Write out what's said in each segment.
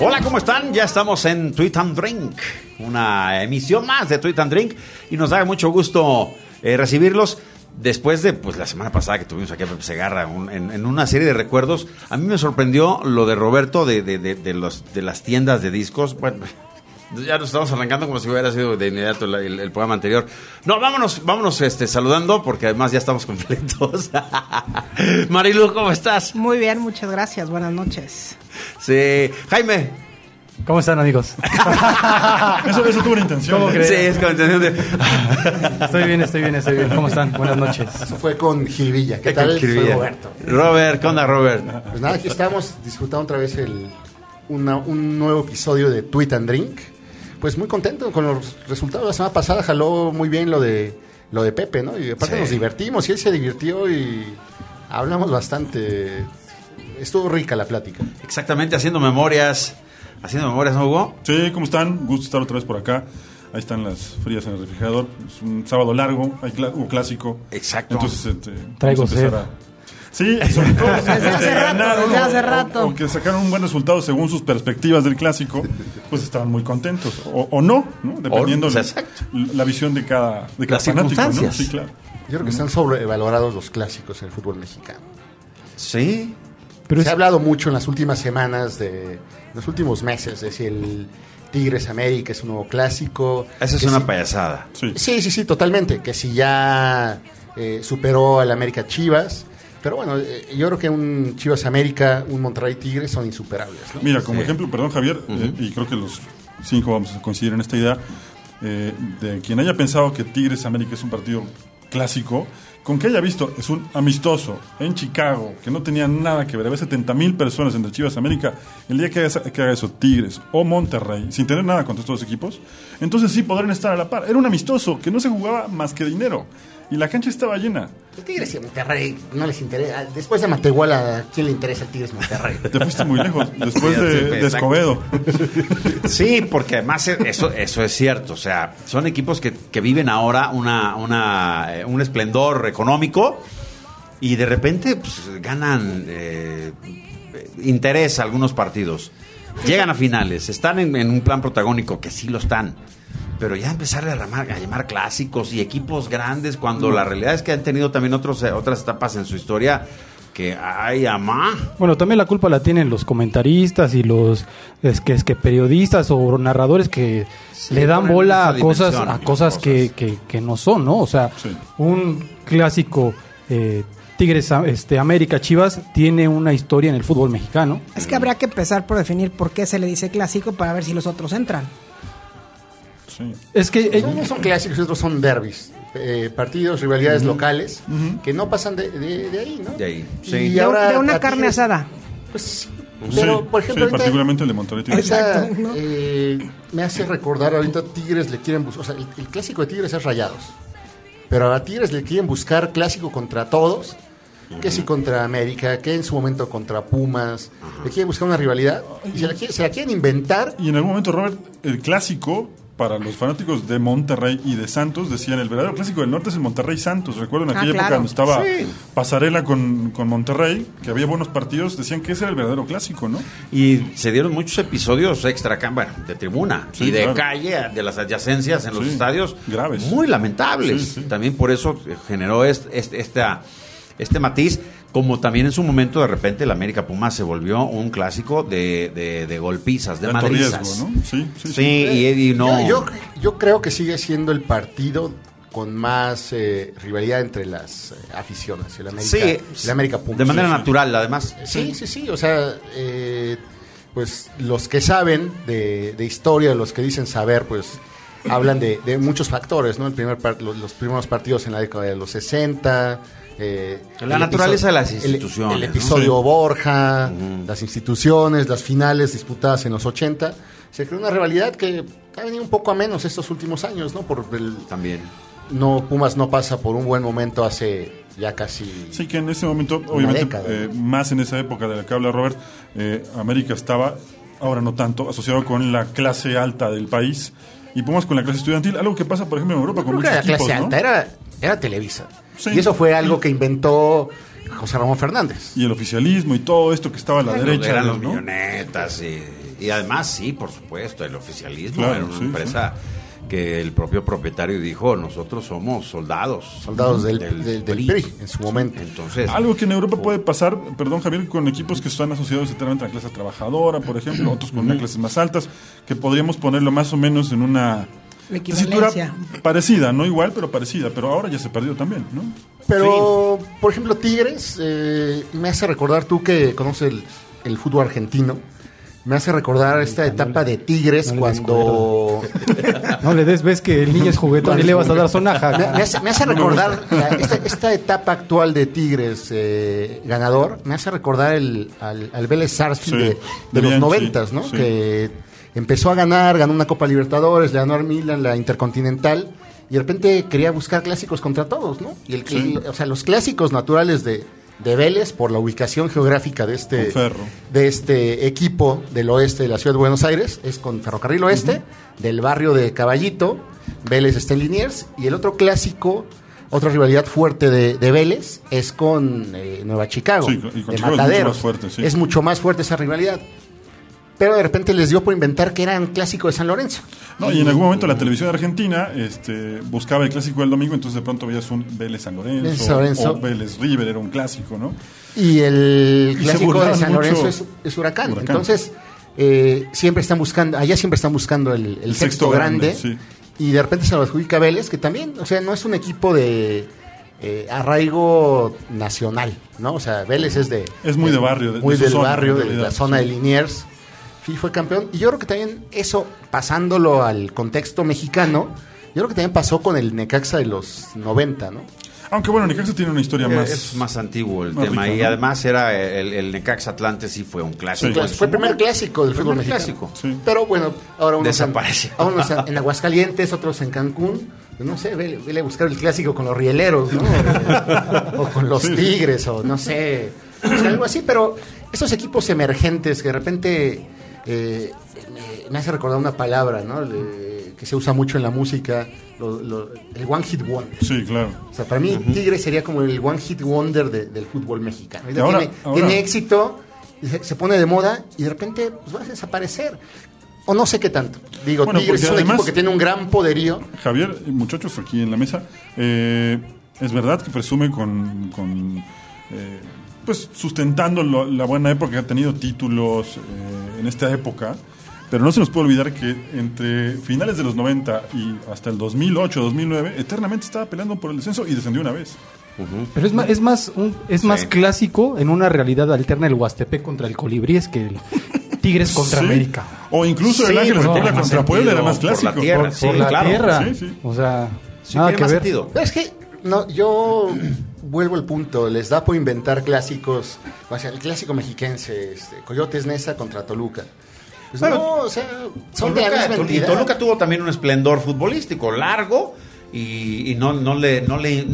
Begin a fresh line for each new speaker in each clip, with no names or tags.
Hola, ¿cómo están? Ya estamos en Tweet and Drink, una emisión más de Tweet and Drink y nos da mucho gusto eh, recibirlos. Después de pues la semana pasada que tuvimos aquí a Pepe Segarra en, una serie de recuerdos, a mí me sorprendió lo de Roberto de, de, de, de las tiendas de discos. Bueno, ya nos estamos arrancando como si hubiera sido de inmediato el, el- el programa anterior. No, vámonos, vámonos este, saludando porque además ya estamos completos. Marilu, ¿cómo estás?
Muy bien, muchas gracias. Buenas noches.
Sí. Jaime.
¿Cómo están, amigos?
Eso, eso tuvo una intención.
¿Cómo
¿eh?
crees?
Sí, es como intención de...
Estoy bien, estoy bien, estoy bien. ¿Cómo están? Buenas noches.
Eso fue con Gilvilla. ¿Qué tal? Soy. Roberto.
Robert, ¿qué onda, Robert?
Pues nada, aquí estamos disfrutando otra vez el, una- un nuevo episodio de Tweet and Drink. Pues muy contento con los resultados. La semana pasada jaló muy bien lo de lo de Pepe, ¿no? Y aparte
Sí.
nos divertimos y él se divirtió y hablamos bastante. Estuvo rica la plática.
Exactamente, haciendo memorias. Haciendo memorias, ¿no, Hugo?
Sí, ¿cómo están? Gusto estar otra vez por acá. Ahí están las frías en el refrigerador. Es un sábado largo, hay un clásico.
Exacto.
Entonces, este,
Traigo
vamos a empezar
sed.
a- Sí, sobre todo los que
Desde hace rato,
ganaron o-
hace
o-
rato.
O, que sacaron un buen resultado según sus perspectivas del clásico, pues estaban muy contentos. O, o no, ¿no? Dependiendo
O-
la- la visión de cada, de cada
Las
fanático, ¿no?
circunstancias.
Sí, claro.
Yo creo que están sobrevalorados los clásicos en el fútbol mexicano.
Sí.
Pero
Se
es-
ha hablado mucho en las últimas semanas, de en los últimos meses, de si el Tigres América es un nuevo clásico.
Esa es una
si-
payasada.
Sí.
Sí, sí, sí, totalmente. Que si ya eh, superó al América Chivas. Pero bueno, eh, yo creo que un Chivas América, un Monterrey Tigres son insuperables. ¿no?
Mira, como
Sí.
ejemplo, perdón Javier, eh, y creo que los cinco vamos a coincidir en esta idea, eh, de quien haya pensado que Tigres América es un partido clásico, con que haya visto, es un amistoso en Chicago, que no tenía nada que ver, había 70 mil personas entre Chivas América, el día que haga, que haga eso, Tigres o Monterrey, sin tener nada contra estos dos equipos, entonces sí podrían estar a la par. Era un amistoso que no se jugaba más que dinero, y la cancha estaba llena.
El Tigres y Monterrey no les interesa. Después de Matehuala, ¿a quién le interesa el Tigres Monterrey?
Te fuiste muy lejos, después
Sí,
de,
sí,
de
exacto.
Escobedo.
Sí, porque además e- eso, eso es cierto. O sea, son equipos que, que viven ahora una, una, eh, un esplendor económico y de repente pues, ganan eh, interés algunos partidos. Llegan a finales, están en, en un plan protagónico, que sí lo están. Pero ya empezar a llamar, a llamar clásicos y equipos grandes, cuando la realidad es que han tenido también otros, eh, otras etapas en su historia que, ay, amá.
Bueno, también la culpa la tienen los comentaristas y los es que, es que periodistas o narradores que
Sí,
le dan bola a cosas a cosas que, que, que no son, ¿no? O sea,
Sí.
un clásico eh, Tigres este América Chivas tiene una historia en el fútbol mexicano.
Es que habría que empezar por definir por qué se le dice clásico para ver si los otros entran.
Sí.
Es que eh,
Unos son clásicos y otros son derbis. eh, partidos, rivalidades locales, que no pasan de, de- de ahí, ¿no?
De ahí,
Y
sí.
De,
ahora
de una carne asada.
Pues sí.
Sí,
Pero, por
sí,
ejemplo, ahorita-
particularmente el de Monterrey. Tigres.
¿no?
eh, me hace recordar ahorita Tigres le quieren buscar, o sea, el, el clásico de Tigres es Rayados, pero a Tigres le quieren buscar clásico contra todos, que si contra América, que en su momento contra Pumas, le quieren buscar una rivalidad y se la, quieren, se la quieren inventar.
Y en algún momento, Robert, el clásico para los fanáticos de Monterrey y de Santos decían el verdadero clásico del norte es el Monterrey Santos. Recuerdo en
Ah,
aquella época cuando estaba
Sí.
Pasarela con, con Monterrey, que había buenos partidos, decían que ese era el verdadero clásico, ¿no?
Y se dieron muchos episodios extra, bueno, de tribuna
Sí,
y de
claro.
calle, de las adyacencias en los
Sí,
estadios.
graves.
Muy lamentables.
Sí, sí.
También por eso eh, generó este, este, esta- este matiz. Como también en su momento, de repente, el América Puma se volvió un clásico de, de, de golpizas, de madrizas.
riesgo, ¿no? Sí, sí,
Sí,
sí.
y, y no.
Yo, yo, yo creo que sigue siendo el partido con más eh, rivalidad entre las eh, aficiones, el América,
Sí,
el América Pumas.
de manera
Sí, sí.
natural, además.
Sí, sí, sí, o sea, eh, pues los que saben de, de historia, los que dicen saber, pues hablan de, de muchos factores, ¿no? El primer par- los, los primeros partidos en la década de los 60. Eh,
La
el
naturaleza de las instituciones,
El, episodio
Sí.
Borja, las instituciones, las finales disputadas en los 80. Se creó una rivalidad que ha venido un poco a menos estos últimos años, ¿no? Por el,
También.
no Pumas no pasa por un buen momento hace ya casi
Sí, que en ese momento, obviamente, eh, más en esa época de la que habla Robert, eh, América estaba, ahora no tanto, asociado con la clase alta del país y Pumas con la clase estudiantil, algo que pasa, por ejemplo, en Europa
Yo
con
creo que la
equipos,
clase
¿no?
alta era, era Televisa.
Sí.
Y eso fue algo que inventó José Ramón Fernández.
Y el oficialismo y todo esto que estaba a la derecha.
Eran los
¿no?
millonetas y, y además sí, por supuesto, el oficialismo
Claro,
era una
sí,
empresa que el propio propietario dijo, nosotros somos soldados.
Soldados del, del, del PRI en su momento.
Entonces,
Algo que en Europa puede pasar, perdón Javier, con equipos que están asociados eternamente a la clase trabajadora, por ejemplo, otros con unas clases más altas, que podríamos ponerlo más o menos en una tesitura parecida, no igual, pero parecida, pero ahora ya se perdió también, ¿no?
Pero, por ejemplo, Tigres, eh, me hace recordar tú que conoces el, el fútbol argentino. Me hace recordar esta etapa de Tigres
no
cuando...
No le des, ves que el niño es juguetón y le vas a dar sonaja.
Me, me hace, me hace recordar la- esta, esta etapa actual de Tigres eh, ganador, me hace recordar el, al, al Vélez Sarsfield
Sí,
de, los noventas, ¿no?
sí.
Que empezó a ganar, ganó una Copa Libertadores, le ganó al Milan la Intercontinental y de repente quería buscar clásicos contra todos, ¿no? Y el,
Sí.
o sea, los clásicos naturales de, de Vélez por la ubicación geográfica de este de este equipo del oeste de la ciudad de Buenos Aires es con Ferrocarril Oeste, del barrio de Caballito, Vélez está en Liniers, y el otro clásico, otra rivalidad fuerte de, de Vélez es con eh, Nueva Chicago,
Sí, y con
de
Chicago es mucho
Mataderos.
más fuerte, sí.
Es mucho más fuerte esa rivalidad. Pero de repente les dio por inventar que eran clásico de San Lorenzo.
No, y en algún momento la televisión argentina este, buscaba el clásico del domingo, entonces de pronto veías un Vélez San Lorenzo,
Vélez San Lorenzo.
o Vélez River, era un clásico, ¿no?
Y el
Y
clásico de San. Lorenzo es, es huracán.
Huracán.
Entonces, eh, siempre están buscando, allá siempre están buscando el, el
El
sexto,
sexto
grande.
grande, sí.
Y de repente se lo adjudica Vélez, que también, o sea, no es un equipo de eh, arraigo nacional, ¿no? O sea, Vélez es de.
Es muy de barrio, de-
muy
de
del
zona,
barrio, de la zona
sí.
de Liniers. Sí, fue campeón. Y yo creo que también eso, pasándolo al contexto mexicano, yo creo que también pasó con el Necaxa de los 90, ¿no?
Aunque bueno, Necaxa tiene una historia más...
es más antiguo el
más
tema. y
¿no?
además era el, el Necaxa Atlante sí fue un clásico.
Sí.
fue el primer clásico del fútbol
Primer
mexicano.
clásico.
Sí.
Pero bueno, ahora unos,
Desapareció.
En, unos en, en Aguascalientes, otros en Cancún. No sé, vele, vele a buscar el clásico con los rieleros, ¿no? o, o con los tigres, o no sé, o sea, algo así. Pero esos equipos emergentes que de repente eh, me, hace recordar una palabra, ¿no? Le- que se usa mucho en la música, lo- lo- el One Hit Wonder.
Sí, claro.
O sea, para mí Tigre sería como el one hit wonder de- del fútbol mexicano.
Y ahora-
tiene,
ahora-
tiene éxito, se, pone de moda y de repente pues, va a desaparecer. O no sé qué tanto. Digo,
Bueno,
Tigres es un equipo que tiene un gran poderío.
Javier, muchachos aquí en la mesa, eh, es verdad que presume con, con, eh, pues sustentando lo- la buena época que ha tenido títulos eh, en esta época, pero no se nos puede olvidar que entre finales de los 90 y hasta el 2008, 2009, eternamente estaba peleando por el descenso y descendió una vez.
Pero es más, es más, un- es más
Sí.
clásico en una realidad alterna el Huastepec contra el Colibríes que el Tigres contra
Sí.
América.
O incluso el
Sí,
Ángel
pues,
Puebla
más
contra Puebla era más
por la
clásico.
tierra.
Por,
sí,
por la
claro.
tierra.
Sí, sí.
O sea,
Sí,
nada
tiene
que
más
ver.
sentido.
Es que no, yo vuelvo al punto, les da por inventar clásicos, o sea, el clásico mexiquense, este, Coyotes Nesa contra Toluca. Pues
Bueno,
no, o sea, son de la
Toluca,
misma.
Toluca tuvo también un esplendor futbolístico largo y, y no, no le no le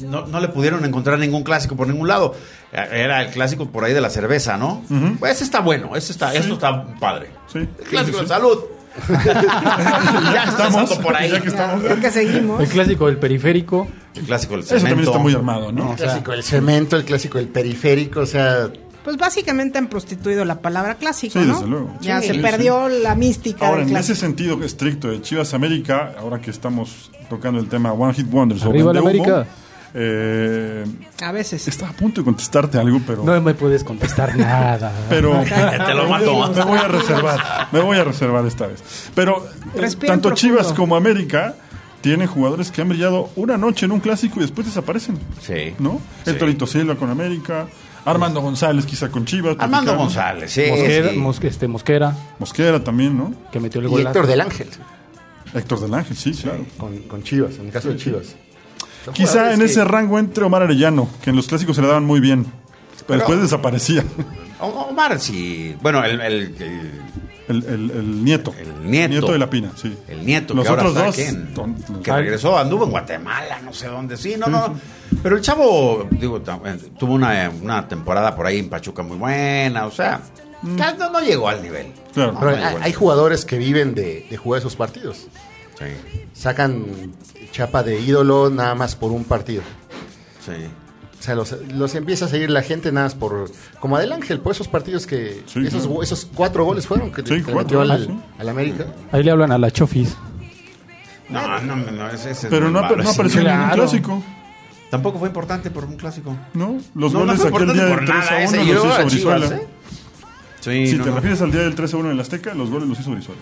no, no le pudieron encontrar ningún clásico por ningún lado. Era el clásico por ahí de la cerveza, ¿no? Pues ese está bueno, ese está, eso está padre.
Sí,
El
sí,
clásico
sí,
de
sí.
salud.
ya estamos
por ahí.
Ya que estamos.
Creo que seguimos.
El clásico del periférico.
El clásico del
Eso también
cemento.
está muy armado, ¿no?
El clásico del cemento, el clásico del periférico, o sea,
Pues básicamente han prostituido la palabra clásico,
Sí,
¿no?
desde luego.
Ya
Sí,
se
sí,
perdió la mística
Ahora,
del
en ese sentido estricto de Chivas América, ahora que estamos tocando el tema One Hit Wonders o
la América.
eh,
A veces.
estaba a punto de contestarte algo, pero...
No me puedes contestar nada.
pero
Te lo mato.
me voy a reservar, me voy a reservar esta vez. Pero eh, tanto
profundo.
Chivas como América tienen jugadores que han brillado una noche en un clásico y después desaparecen,
Sí.
¿no? El
Sí.
Torito Silva con América, Armando González quizá con Chivas,
Armando
platicamos.
González, sí.
Mosquera,
sí.
Mos- este, Mosquera,
Mosquera también, ¿no?
que metió el
y
gol.
Héctor del Ángel,
Héctor del Ángel, sí, claro.
con, con Chivas, en el caso de Chivas.
Quizá en
que-
ese rango entre Omar Arellano, que en los clásicos se le daban muy bien, pero,
Pero-
después desaparecía.
Omar, sí. Bueno, el, el, el-
El, el- el nieto.
El nieto.
de la Pina, sí.
el nieto,
Los
que ahora
otros dos.
aquí en-
ton-
que regresó, anduvo en Guatemala, no sé dónde. Sí, no, no. Pero el chavo, digo, eh, tuvo una, una temporada por ahí en Pachuca muy buena, o sea, ya no, no llegó al nivel.
Claro.
Pero
no
hay,
llegó al
hay jugadores que viven de, de jugar esos partidos.
Sí.
Sacan chapa de ídolo nada más por un partido.
Sí.
O sea, los, los empieza a seguir la gente nada más por... Como Adel Ángel, por esos partidos que...
Sí,
esos,
claro.
esos cuatro goles fueron que,
Sí,
que
cuatro,
metió al,
sí.
al América.
Ahí le hablan a la Chofis.
No, no, no, ese, ese es
Pero
muy
no,
malo,
no
ese.
apareció en ningún
Claro.
clásico.
Tampoco fue importante por un clásico.
¿No? Los
No, no
goles
fue
aquel día del
por
3
nada
a
ese.
1
Y
los hizo Brizuela.
¿eh? Sí,
Si
no,
te
no.
refieres al día del 3 a 1 en el Azteca, los goles los hizo Brizuela.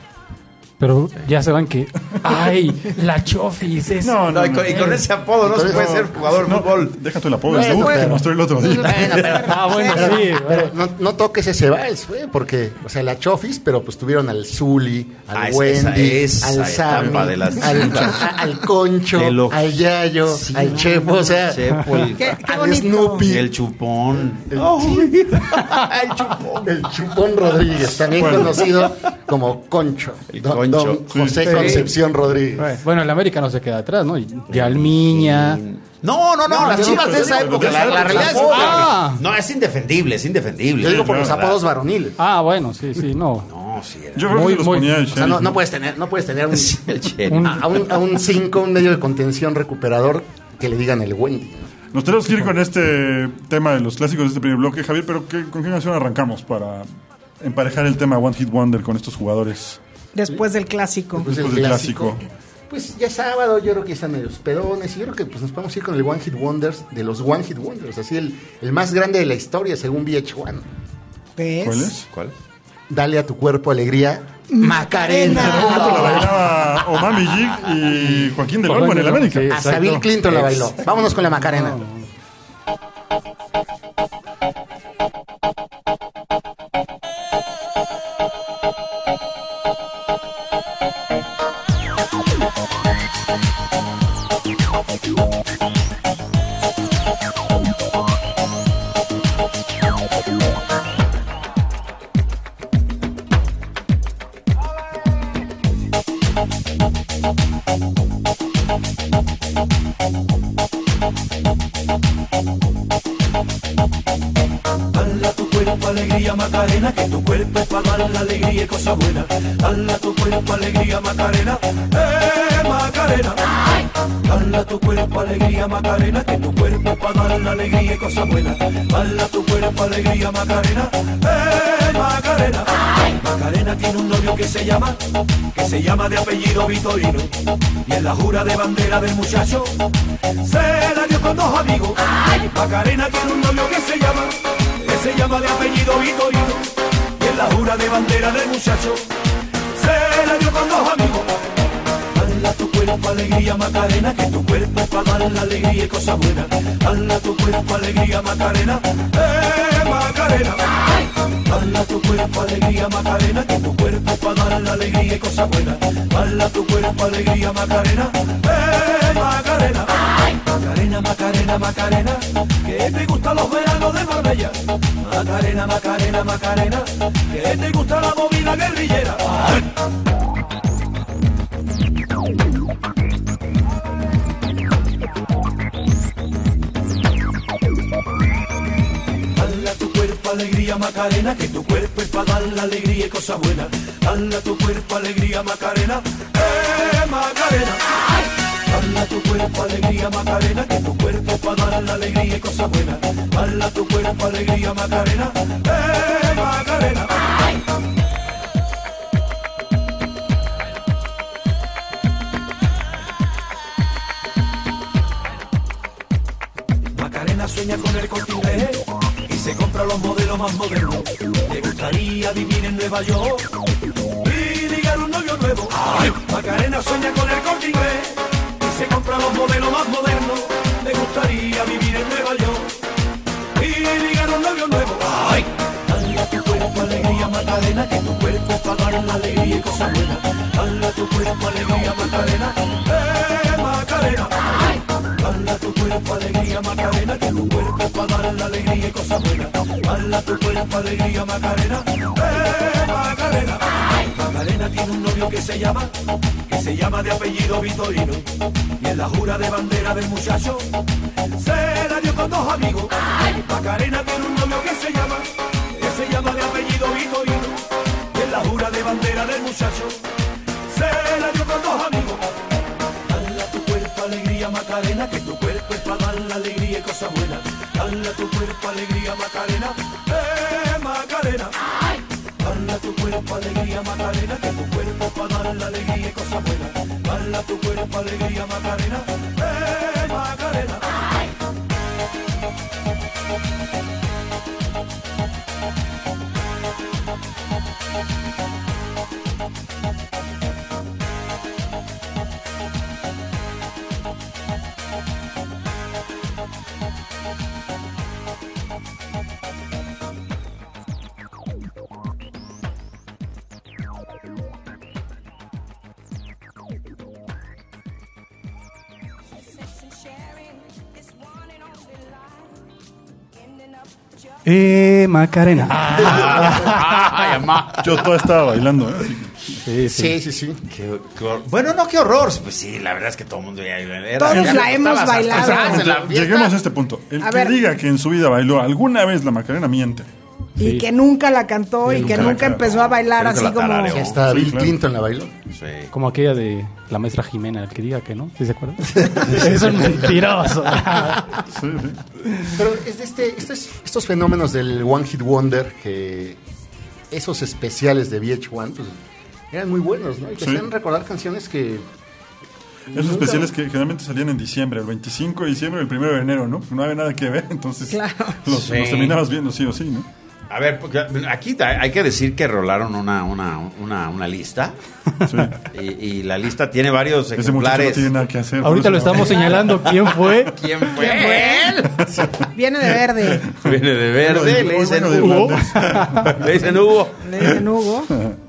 Pero ya se van que. ¡Ay! La Chofis es.
No,
No, y, con, y con ese apodo no se puede
no.
ser jugador de
No,
fútbol.
Deja tú el apodo, es que
pero-
mostró el otro día.
Bueno, pero,
Ah, bueno, sí.
pero no, no toques ese vals, güey, porque, o sea, la Chofis, pero pues tuvieron al Zuli, al
Ah,
Wendy,
esa- esa
al Sammy,
de las
al,
chivas.
a- al Concho, al Yayo,
Sí,
al Chepo, o sea,
Chepo, el,
Qué, qué
al
bonito.
Snoopy,
el chupón.
el,
el chupón.
el Chupón Rodríguez, también
Bueno.
conocido como Concho.
El
Don-
Concho.
don José
Sí.
Concepción Rodríguez.
Bueno, el América no se queda atrás, ¿no? Y Yalmiña.
No, no, no,
No,
las chivas de esa
digo,
época, la, realidad es.
Ah.
No, es indefendible, es indefendible.
Yo digo por los apodos varoniles.
Ah, bueno, sí, sí, no.
No, sí era.
Yo creo
Muy,
que los
muy-
ponía el
O sea, no, puedes tener, no puedes tener un,
el
a, un, a un 5, un medio de contención recuperador que le digan el Wendy.
Nos tenemos que ir con este tema de los clásicos de este primer bloque, Javier, pero ¿qué- ¿con qué canción arrancamos para emparejar el tema One Hit Wonder con estos jugadores?
Después del clásico.
Después
del clásico.
Pues ya es sábado, yo creo que están medios pedones. Y yo creo que pues, nos podemos ir con el One Hit Wonders de los One Hit Wonders. Así el, el más grande de la historia, según VH1.
¿Ves?
¿Cuál es?
¿Cuál?
Dale a tu cuerpo alegría. Macarena.
Esto la bailaba Omami y Joaquín del Olmo en el América.
Sí.
Hasta. Bill Clinton la bailó. Vámonos con la Macarena.
Cosa buena. Dale a tu cuerpo alegría Macarena, eh Macarena. Dale a tu cuerpo alegría Macarena, que tu cuerpo para dar la alegría y cosa buena. Dale a tu cuerpo alegría Macarena, eh Macarena. Macarena tiene un novio que se llama, que se llama de apellido Vitorino. Y en la jura de bandera del muchacho, se la dio con dos amigos. Macarena tiene un novio que se llama, que se llama de apellido Vitorino. La jura de bandera del muchacho, se la dio con dos amigos. Dale a tu cuerpo alegría Macarena, que tu cuerpo para dar la alegría y cosa buena. Dale a tu cuerpo alegría Macarena, eh Macarena. Dale a tu cuerpo alegría Macarena, que tu cuerpo para dar la alegría y cosa buena. Dale a tu cuerpo alegría Macarena, Macarena. Macarena, Macarena, Macarena, que te gustan los veranos de Marbella. Macarena, Macarena, Macarena, que te gusta la movida guerrillera. Dale a tu cuerpo alegría Macarena, que tu cuerpo es para dar la alegría y cosa buena. Dale a tu cuerpo alegría Macarena, eh Macarena. A tu cuerpo alegría Macarena, que tu cuerpo para dar la alegría y cosa buena. Dale a tu cuerpo alegría Macarena, eh Macarena. Macarena sueña con el corte y se compra los modelos más modernos. Le gustaría vivir en Nueva York y ligar un novio nuevo. Macarena sueña con el corte se compra los modelos más modernos. Le gustaría vivir en Nueva York y ligar un novio nuevo. Dale a tu cuerpo alegría Macarena, que tu cuerpo para la alegría y cosas buenas. Dale tu cuerpo alegría Macarena, eh Macarena. Dale a tu cuerpo alegría Macarena, que tu cuerpo para dar la alegría y cosas buenas. Dale a tu cuerpo alegría Macarena, eh Macarena. Macarena tiene un novio que se llama, que se llama de apellido Vitorino. Y en la jura de bandera del muchacho, se la dio con dos amigos. Macarena tiene un novio que se llama, que se llama de apellido Vitorino. Y en la jura de bandera del muchacho, se la dio con dos amigos. Alegría Macarena, que tu cuerpo es para dar la alegría y cosas buenas. Dale a tu cuerpo alegría Macarena, eh Macarena. Dale a tu cuerpo alegría Macarena, que tu cuerpo para dar la alegría y cosas buenas. Dale a tu cuerpo alegría Macarena, eh Macarena.
Eh, Macarena.
Ay, amá.
Yo todavía estaba bailando, ¿eh?
Sí, sí.
Sí, sí, sí.
Qué- qué hor- bueno, no, qué horror. Pues sí, la verdad es que todo el mundo ya era-
Todos
ya
la hemos bailado.
Lleguemos a este punto. El
A
que
ver.
diga que en su vida bailó alguna vez la Macarena miente.
Y que nunca la cantó y,
nunca
que nunca empezó a bailar
Creo que
así
la
como...
Que hasta
Sí,
Bill. Clinton la bailó.
Sí.
Como aquella de la maestra Jimena, el que diga que no, ¿sí se acuerdan? es un mentiroso.
Sí, sí.
Pero es de este, estos, estos fenómenos del One Hit Wonder, que esos especiales de VH1, pues eran muy buenos, ¿no? Y te
Sí.
recordar canciones que...
Esos
nunca-
especiales que generalmente salían en diciembre, el 25 de diciembre, el 1 de enero, ¿no? No había nada que ver, entonces
Claro.
los,
Sí.
los terminabas viendo sí o sí, ¿no?
A ver, porque aquí hay que decir que rolaron una, una, una, una lista.
Sí.
Y, y la lista tiene varios
Ese no
ejemplares.
tiene nada que hacer.
Ahorita lo
no-
estamos señalando quién fue.
¿Quién fue? él?
Viene de verde.
Viene de verde,
Bueno,
le dicen
bueno de
Hugo. Le dicen Hugo.
Le dicen Hugo.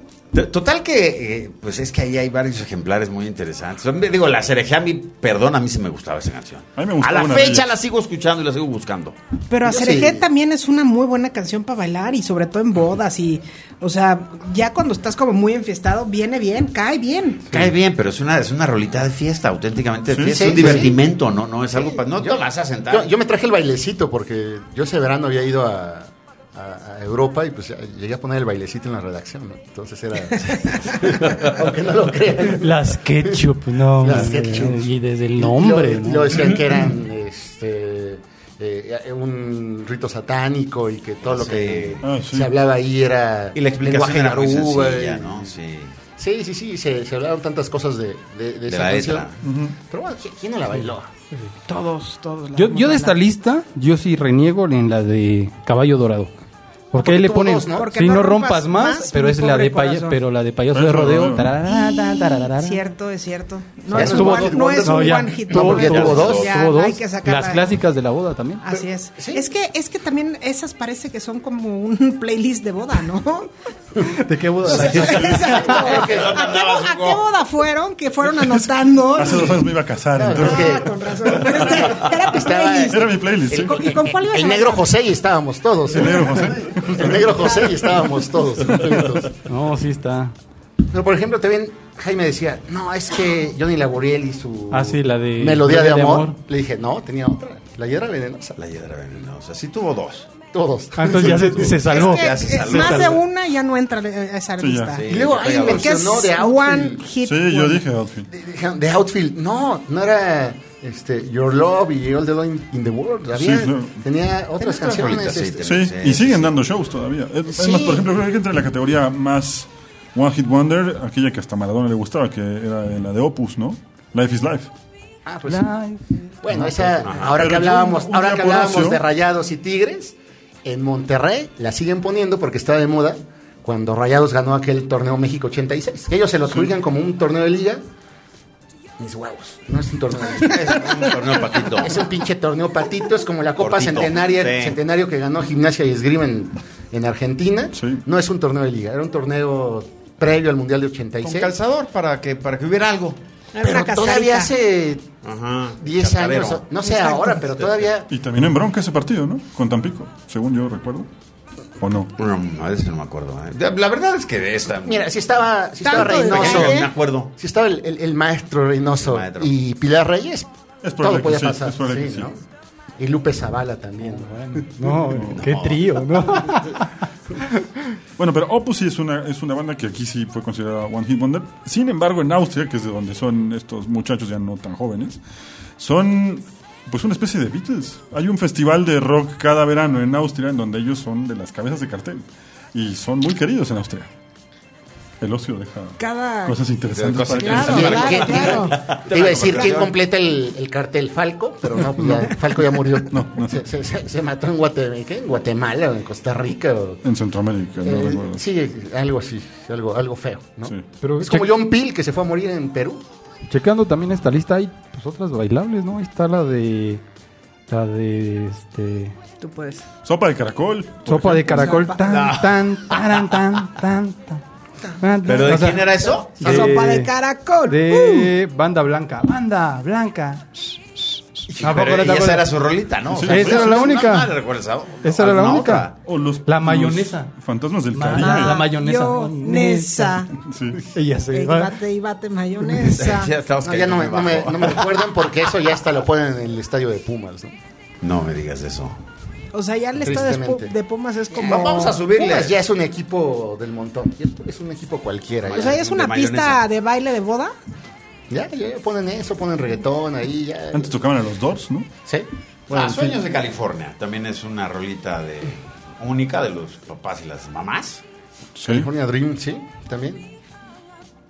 Total que, eh, pues es que ahí hay varios ejemplares muy interesantes. Digo, la Cereje a mí, perdón, a mí sí me gustaba esa canción.
A mí me gustaba
A la fecha la sigo escuchando y la sigo buscando.
Pero a Cereje
sí.
también es una muy buena canción para bailar y sobre todo en bodas y, o sea, ya cuando estás como muy enfiestado, viene bien, cae bien.
Cae bien, pero es una, es una rolita de fiesta, auténticamente de
Sí,
fiesta.
sí,
es un
sí.
divertimento, ¿no? No es algo para. No
Yo-
te vas a sentar.
Yo, yo me traje el bailecito porque yo ese verano había ido a, a- a Europa y pues llegué a poner el bailecito en la redacción, ¿no? Entonces era... Aunque no lo crean.
Las ketchup, no.
Las ketchup.
Y desde el
Y
nombre.
lo,
¿no?
lo decían que eran este, eh, un rito satánico y que todo lo
Sí.
que
Ah, sí.
se hablaba ahí era
y la explicación
lenguaje
era muy
naruba
sencilla,
y-
¿no? Sí.
Sí, sí, sí, se, se hablaron tantas cosas de, de, de
De
esa
la
canción. Pero bueno, ¿quién- ¿quién no la bailó?
Todos, todos. la
Yo, yo de esta lista, yo sí reniego en la de Caballo Dorado. Porque ahí le ponen,
dos, ¿no?
Porque
si
no
no
rompas
rompas más,
más,
pero es la de paya-
corazón.
pero la de payaso de rodeo.
no.
tararara, tararara.
Cierto, es cierto. No es,
estuvo
un, one,
Hit
no es
No,
un
ya.
one hit
No, porque ya tuvo dos.
Ya,
Tuvo dos.
hay que sacarla.
Las clásicas de la boda también.
Así es.
Sí.
Es que es que también esas parece que son como un playlist de boda, ¿no?
¿De qué boda?
¿A qué, a qué boda fueron? Que fueron anotando.
Hace dos años me iba a casar,
Ah, con razón. Este, era tu playlist.
Era mi playlist.
¿Y con- ¿Y con cuál
El negro? José y estábamos todos. El
negro José.
El negro José y estábamos todos.
No, sí está.
Pero por ejemplo, también Jaime decía, no, es que Johnny Laboriel y su
Ah, sí, la de
Melodía de amor.
Amor.
Le dije, no, tenía otra. La hiedra venenosa.
La hiedra venenosa. Sí tuvo dos.
Todos.
Ah, entonces ya se, se salvó.
Es que,
Ya se salvó.
más de una ya no entra a esa
Sí,
lista.
Y luego alguien mencionó de
one
Outfield.
hit.
Sí, yo dije Outfield.
Dijeron, De Outfield, no, no era este, Your Love y All the Love in, the World. Había,
claro.
Tenía otras canciones.
sí,
este.
Sí,
Sí,
y
sí,
siguen
sí.
dando shows todavía. Es
Sí.
más, por ejemplo, creo que entra en la categoría más One Hit Wonder, aquella que hasta Maradona le gustaba, que era la de Opus, ¿no? Life is Life.
ah, pues sí. Bueno, esa, ahora
Pero
que hablábamos,
un- un
ahora que hablábamos de Rayados y Tigres, en Monterrey la siguen poniendo porque está de moda cuando Rayados ganó aquel torneo México 86. Que ellos se lo adjudican como un torneo de liga. Mis huevos, no es un torneo de liga. es-
Un torneo patito.
Es un pinche torneo patito, es como la Copa
Cortito,
Centenaria,
sí.
Centenario que ganó Gimnasia y Esgrima en, en Argentina.
Sí.
No es un torneo de liga, era un torneo previo al Mundial de
Con
86.
calzador para que, para que hubiera algo.
Era
Pero todavía hace
Ajá.
10
Cascarero.
años, no sé ahora, pero todavía...
Y también en bronca ese partido, ¿no? Con Tampico, según yo recuerdo. ¿O no?
Bueno, a veces no me acuerdo. ¿eh? La verdad es que de esta.
Mira, si estaba, si estaba Reynoso,
pequeño,
me acuerdo.
si estaba el, el- el maestro Reynoso
El maestro.
y Pilar Reyes,
Es
todo podía
sí,
pasar.
es
sí,
sí.
¿no? Y Lupe Zavala también.
No, qué trío, ¿no?
Bueno, pero Opus sí es una, es una banda que aquí sí fue considerada One Hit Wonder. Sin embargo, en Austria, que es de donde son estos muchachos ya no tan jóvenes, son Pues una especie de Beatles. Hay un festival de rock cada verano en Austria en donde ellos son de las cabezas de cartel. Y son muy queridos en Austria. El ocio deja
Cada-
cosas interesantes. Que-
Claro,
¿Quién-
claro,
quién-
claro.
Te iba a decir quién completa el, el cartel Falco, pero no, pues ya, Falco ya murió.
No, no.
Se, se- se- se mató en Guatemala, en Guatemala o en Costa Rica. o-
En Centroamérica, no
eh,
recuerdo.
sí, algo así, algo, algo feo, ¿no?
Sí.
Pero
Es como John Peel que se fue a morir en Perú.
Checando también esta lista hay pues, otras bailables, ¿no? Ahí está la de la de este
Tú puedes.
Sopa de caracol.
sopa de caracol
Sopa.
tan tan taran, tan tan tan.
¿Pero de
O sea,
quién era eso?
La sopa de caracol.
De banda blanca, banda blanca. ¿A poco
Pero-
no
y esa era su rolita, ¿no?
Sí,
O sea,
esa era la única.
No, no esa-
Esa era la única.
O los,
La
los
mayonesa.
fantasmas del
Ma-
Caribe.
la mayonesa.
Mayonesa.
Sí.
Ella se va.
bate y bate mayonesa.
Ya estamos
No, ya no me, no, no recuerdan porque eso ya hasta lo ponen en el estadio de Pumas, ¿no?
No me digas eso.
O sea, ya el estado de, Pumas es como.
Vamos a subirle.
Pumas ya es un equipo del montón. Es un equipo cualquiera.
O sea, ya es una
de
pista
mayonesa.
de baile de boda.
Ya, ya ponen eso, ponen reggaetón ahí, ya.
Antes tocaban a los Doors, ¿no?
Sí.
ah,
en
Sueños de California. También es una rolita de única de los papás y las mamás.
Sí.
California Dream, sí, también.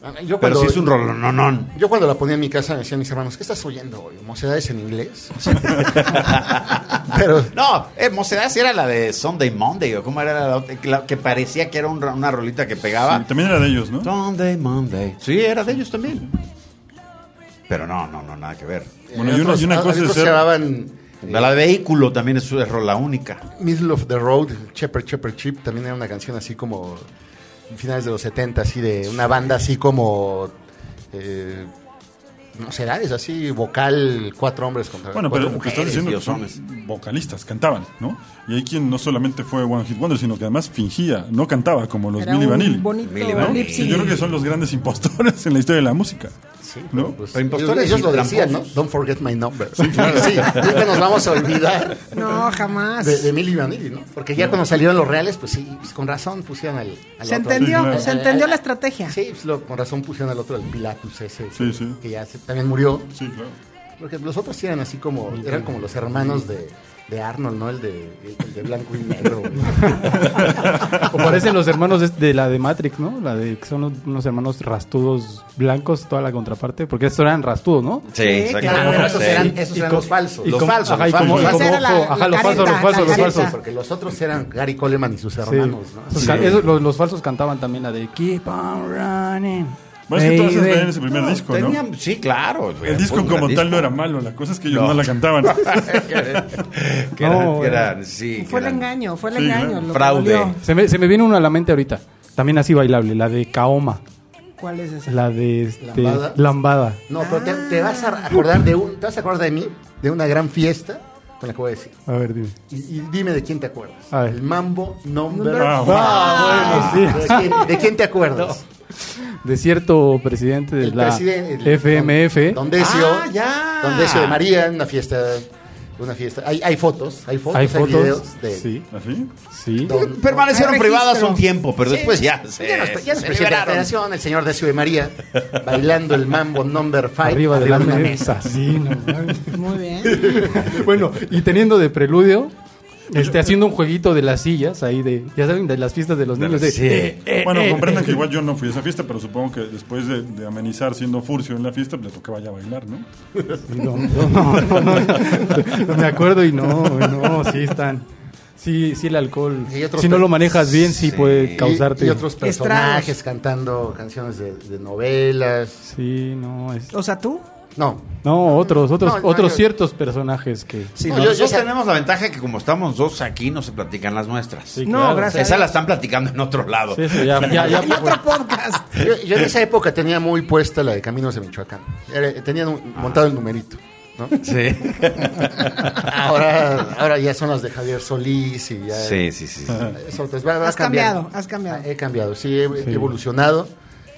Ah, Yo
Pero
cuando,
sí es un rolononón.
Yo cuando la ponía en mi casa me decían mis hermanos, ¿qué estás oyendo hoy? ¿Mocedades en inglés? Pero
No, eh, Mocedad sí era la de Sunday Monday, o cómo era la, otra, la que parecía que era un- una rolita que pegaba.
Sí, también era de ellos, ¿no?
Sunday Monday. Sí, era de ellos también. Pero no, no, no, nada que ver.
Bueno, y una, y una
otros-
cosa es ser...
se llamaban
La de vehículo también es, es rola única.
Middle of the Road, Shepherd Shepherd Chip, también era una canción así como finales de los 70, así de una banda así como eh, no sé, edades así, vocal, cuatro hombres contra
Bueno,
cuatro
pero lo que
mujeres.
estás diciendo que son vocalistas, cantaban, ¿no? Y hay quien no solamente fue One Hit Wonder, sino que además fingía, no cantaba como los
un
Vanilli. ¿no? Yo creo que son los grandes impostores en la historia de la música.
Sí,
¿no?
pues,
impostores
ellos
y
lo decían, ¿no? Don't forget my number. Sí, claro, sí. Nunca nos vamos a olvidar
No, jamás.
de, de Milli Vanilli, ¿no? Porque ya cuando salieron los reales, pues sí, pues con razón pusieron al, al
se
otro.
entendió,
Sí, claro.
se entendió la estrategia.
Sí, pues lo- con razón pusieron al otro, el Pilatus ese,
Sí, sí.
que ya se- también murió.
Sí, claro.
Porque los otros sí eran así como, eran como los hermanos de, de Arnold, ¿no? El de, el de blanco y negro.
O parecen los hermanos de, de la de Matrix, ¿no? La de que son unos- unos hermanos rastudos blancos, toda la contraparte. Porque estos eran rastudos, ¿no?
Sí,
Claro, pero esos eran, esos eran los falsos.
y
Los
como-
falsos,
ajá,
los
y como-
falsos.
los falsos, los falsos.
Porque los otros eran Gary Coleman y sus
Sí.
hermanos, ¿no?
Esos
Sí.
ca- esos- los, los falsos cantaban también la de Keep on running.
Bueno, es que todas esas traían ese primer disco, ¿no?
Sí, claro.
El disco como tal
disco.
no era malo, la cosa es que ellos no,
No.
la cantaban.
que eran,
No,
que eran- sí,
Fue
que
el
eran-
engaño, fue el
Sí,
engaño. lo
Fraude.
Se me, se me viene uno a la mente ahorita. También así bailable, la de Kaoma.
¿Cuál es esa?
La de este,
¿Lambada?
Lambada.
No, pero te, te vas a acordar de un, te vas a acordar de mí, de una gran fiesta con la que voy a decir.
A ver, dime.
Y, y dime de quién te acuerdas.
A ver.
El Mambo Number
Ah,
Ah, bueno, sí.
¿De quién, de quién te acuerdas?
De cierto presidente de
El
la
presidente, el-
FMF.
Don Decio.
Ah, ya.
Don Decio de María en una fiesta. Una fiesta. Hay, hay fotos, hay fotos,
Hay
hay,
fotos.
videos de.
Sí,
¿Así?
sí.
Don-
Permanecieron privadas un tiempo, pero después ya se,
ya no está- ya
se
de la federación, el señor Decio de María, bailando el mambo number 5
Arriba de la
una
mesa. Sí, no.
Muy bien.
bueno, y teniendo de preludio, este, haciendo un jueguito de las sillas ahí de, ya saben, de las fiestas de los
De
niños.
las-
De,
sí.
eh, eh,
Bueno,
eh,
comprendan
eh.
que igual yo no fui a esa fiesta, pero supongo que después de, de amenizar siendo furcio en la fiesta, le tocaba ya bailar, ¿no?
No, no, no, no, no, no me acuerdo y no, no, sí están. Sí, sí, el alcohol. Si no lo manejas bien, sí,
Sí.
puede causarte.
Y, otros personajes cantando canciones de, de novelas.
Sí, no, es.
O sea, tú.
No,
No, otros, otros,
No, no,
otros
yo-
ciertos personajes que.
Sí,
No,
no,
yo-
nosotros
yo-
tenemos la ventaja que como estamos dos aquí, no se platican las nuestras.
Sí,
No,
claro.
gracias.
Esas las están platicando en otro lado.
Sí, eso ya, ya, ya,
Hay otro podcast.
yo, yo en esa época tenía muy puesta la de Caminos de Michoacán. Tenían un- montado el numerito. ¿no?
Sí.
Ahora, ahora ya son las de Javier Solís y ya.
sí, sí, sí.
Eso, va- va
Has cambiado, has cambiado.
He cambiado, sí, he, he
Sí.
evolucionado.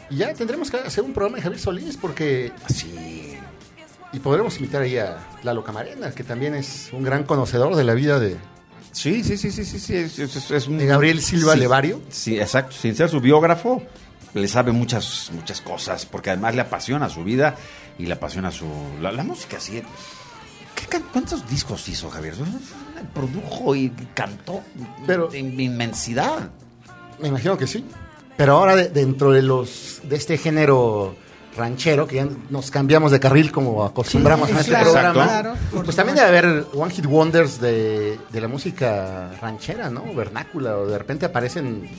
Y ya tendremos que hacer un programa de Javier Solís porque.
Sí.
Y podremos invitar ahí a Lalo Camarena, que también es un gran conocedor de la vida de,
Sí, sí, sí, sí, sí, sí, es, es- es- es un-
de Gabriel Silva
Sí.
Levario.
Sí, exacto. Sin ser su biógrafo, le sabe muchas, muchas cosas, porque además le apasiona su vida y le apasiona su... La, la música, sí. ¿Qué, can- ¿Cuántos discos hizo Javier? Produjo y cantó
Pero-
en inmensidad.
Me imagino que sí. Pero ahora de- dentro de los de este género ranchero, que ya nos cambiamos de carril como acostumbramos
Sí,
en este
claro,
programa,
claro,
pues también debe haber One Hit Wonders de, de la música ranchera, ¿no? Vernácula, o de repente aparecen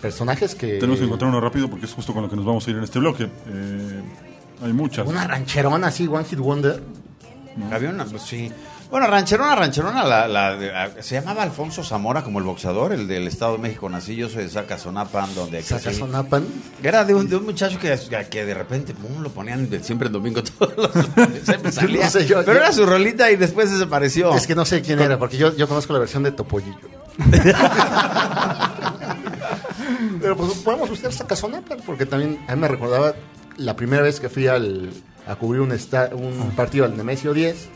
personajes que...
Tenemos que encontrar uno rápido porque es justo con lo que nos vamos a ir en este bloque. Eh, hay muchas.
Una rancherona así, One Hit Wonder.
Había una, pues sí. Bueno, rancherona, rancherona, la, la se llamaba Alfonso Zamora como el boxeador, el del Estado de México. Nací yo soy de Zacazonapan, donde crecí.
Sacazonapan.
Era de un, de un muchacho que, que de repente lo ponían siempre en domingo todos los siempre salía.
No sé, yo-
Pero
yo-
era su rolita y después desapareció.
Es que no sé quién era, porque yo, yo conozco la versión de Topollillo. Pero pues podemos buscar Sacazonapan, porque también a mí me recordaba la primera vez que fui al, a cubrir un, esta- un partido al Nemesio 10,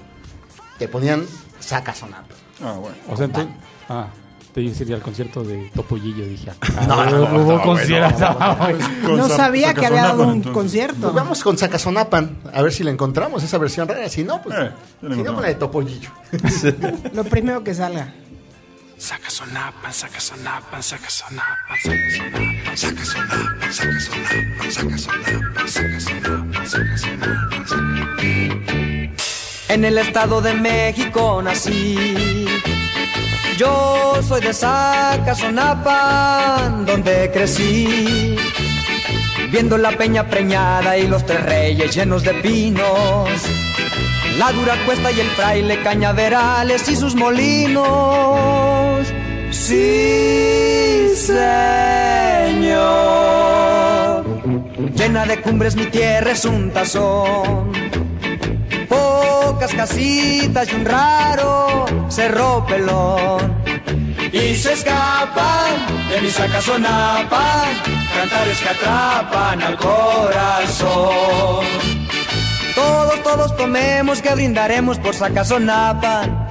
te ponían Sacazonapan.
Ah, bueno.
O sea, entonces. Ah, te dije ir al concierto de Topollillo, dije. Ah,
No, no, no,
hubo
no,
No
Sa-
sabía que había dado
Sacazonapan,
un
entonces.
concierto.
Pues vamos con Sacazonapan, a ver si la encontramos, esa versión rara. Si no, pues
Eh,
si no, con la de Topollillo.
Lo primero que salga.
Saca sonapan, saca sonapan, saca sonapan, saca sonapan, saca sonapan,
En el Estado de México nací. Yo soy de Zacazonapan, donde crecí. Viendo la peña preñada y los tres reyes llenos de pinos. La dura cuesta y el fraile cañaverales y sus molinos. Sí, señor. Llena de cumbres mi tierra es un tazón pocas casitas y un raro cerro pelón. Y se escapan de mi sacazonapan, cantares que atrapan al corazón. Todos, todos tomemos que brindaremos por Sacazonapan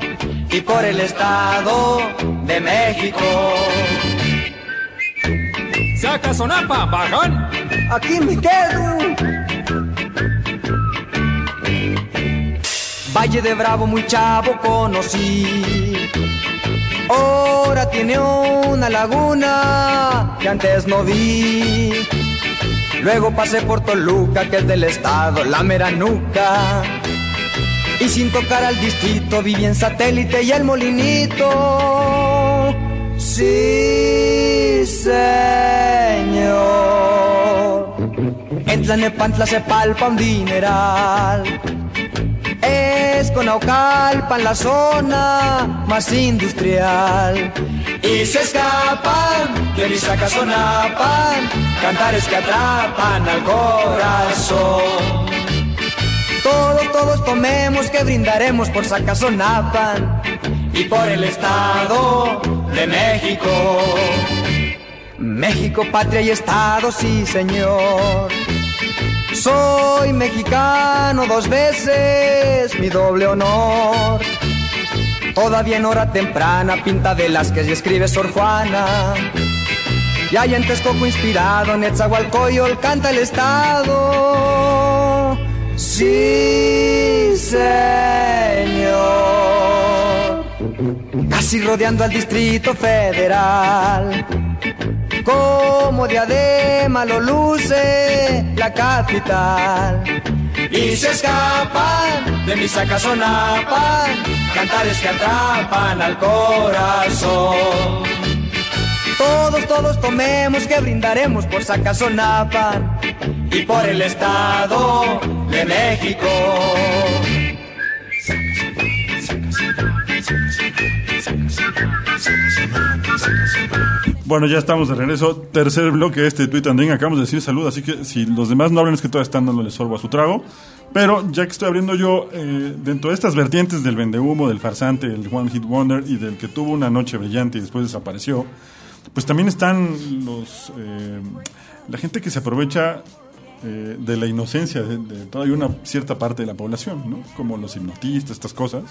y por el Estado de México.
Sacazonapan, bajón.
Aquí me quedo. Valle de Bravo muy chavo conocí. Ahora tiene una laguna que antes no vi. Luego pasé por Toluca, que es del estado, la meranuca. Y sin tocar al distrito viví en satélite y el molinito. Sí, señor. En Tlanepantla se palpa un dineral. Es con Aucalpan la zona más industrial. Y se escapan de mi sacazonapan, cantares que atrapan al corazón. Todos, todos tomemos que brindaremos por Sacazonapan y por el Estado de México. México, patria y Estado, sí señor. Soy mexicano dos veces, mi doble honor. Todavía en hora temprana pinta Velázquez y escribe Sor Juana. Y allá en Texcoco inspirado, Netzahualcoyol canta el Estado. Sí, señor. Casi rodeando al Distrito Federal. Como diadema lo luce la capital. Y se escapan de mi sacazonapan, cantares que atrapan al corazón. Todos, todos tomemos que brindaremos por Sacazonapan y por el Estado de México.
Bueno, ya estamos de regreso. Tercer bloque de este Tweet and Ding. Acabamos de decir salud, así que si los demás no hablan es que todavía están dándole sorbo a su trago. Pero ya que estoy abriendo yo, eh, dentro de estas vertientes del vendehumo, del farsante, el One Hit Wonder y del que tuvo una noche brillante y después desapareció, pues también están los eh, la gente que se aprovecha eh, de la inocencia de, de todavía una cierta parte de la población, ¿no? Como los hipnotistas, estas cosas.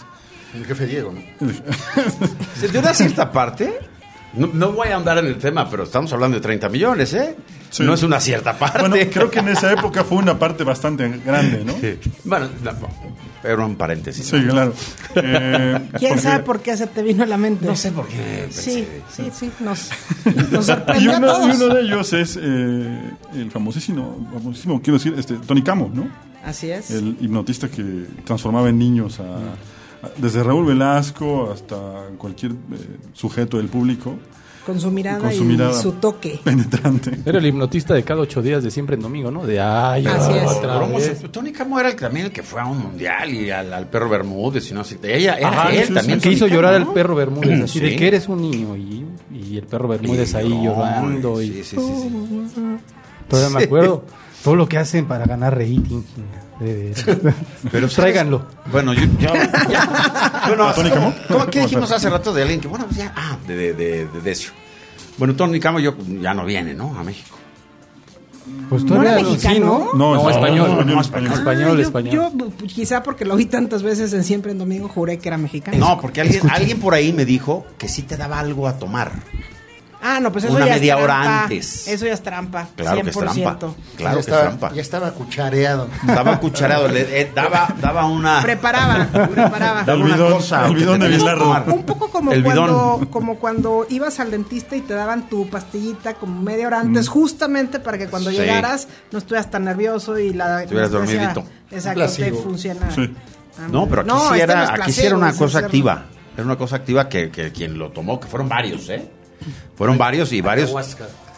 El jefe Diego, ¿no?
De una cierta parte, no, no voy a andar en el tema, pero estamos hablando de 30 millones, ¿eh?
Sí.
no es una cierta parte.
Bueno, creo que en esa época fue una parte bastante grande, ¿no?
Sí. Bueno, no, pero un paréntesis.
Sí, claro. Eh,
¿Quién
porque-
sabe por qué se te vino a la mente?
No sé por qué.
Sí,
pensé-
sí, sí, nos, nos
Y
a
uno, y uno de ellos es eh, el famosísimo, famosísimo, quiero decir, este, Tony Camo, ¿no?
Así es.
El hipnotista que transformaba en niños a, a- desde Raúl Velasco hasta cualquier eh, sujeto del público
Con su mirada
con su
y
mirada.
su toque.
penetrante.
Era el hipnotista de cada ocho días de siempre en domingo, ¿no? De ay,
Así es.
otra
Pero ¿cómo
vez.
Tony Camo era el, también el que fue a un mundial y al, al perro Bermúdez y no sé. Ella era
Ajá,
él
sí,
también.
sí,
que hizo
Camo,
llorar
¿no?
al perro Bermúdez, así
Sí.
de que eres un niño y, y el perro Bermúdez ahí
No,
llorando y
Sí, sí, sí, sí.
todavía me acuerdo todo lo que hacen para ganar rating. Veras.
Pero
tráiganlo.
Bueno, yo. yo ya- bueno,
¿A Tony Camo?
¿cómo- ¿Qué
¿Cómo
dijimos hace rato de alguien que, bueno, pues ya. Ah, de, de, de, de Decio. Bueno, Tony Camo yo, ya no viene, ¿no? A México.
Pues
¿No era mexicano?
sí, ¿no?
No,
No,
no,
español,
no, español.
español,
Ah,
español,
yo,
español.
yo, pues, quizá porque lo vi tantas veces en Siempre en Domingo, juré que era mexicano.
No, porque alguien, alguien por ahí me dijo que sí te daba algo a tomar.
Ah, no, pues eso
Una
ya
media
es
hora
trampa.
antes.
Eso ya es trampa.
Claro que es
100%.
trampa. Claro
ya,
que es trampa.
ya estaba cuchareado.
Estaba cuchareado, le- eh, daba, daba una.
Preparaba, preparaba.
Daba
El
una
bidón,
cosa
el bidón de Bilardo.
Un poco como
El
cuando,
bidón.
como cuando ibas al dentista y te daban tu pastillita como media hora antes, justamente para que cuando
Sí.
llegaras no estuvieras tan nervioso y la
Estuvieras dormidito.
Exacto, te
placebo.
funciona.
Sí.
Ah,
No, pero aquí
no,
sí
este
era,
no es
aquí sí
placebo,
era una cosa activa. Era una cosa activa que, que quien lo tomó, que fueron varios, ¿eh? Fueron varios y varios.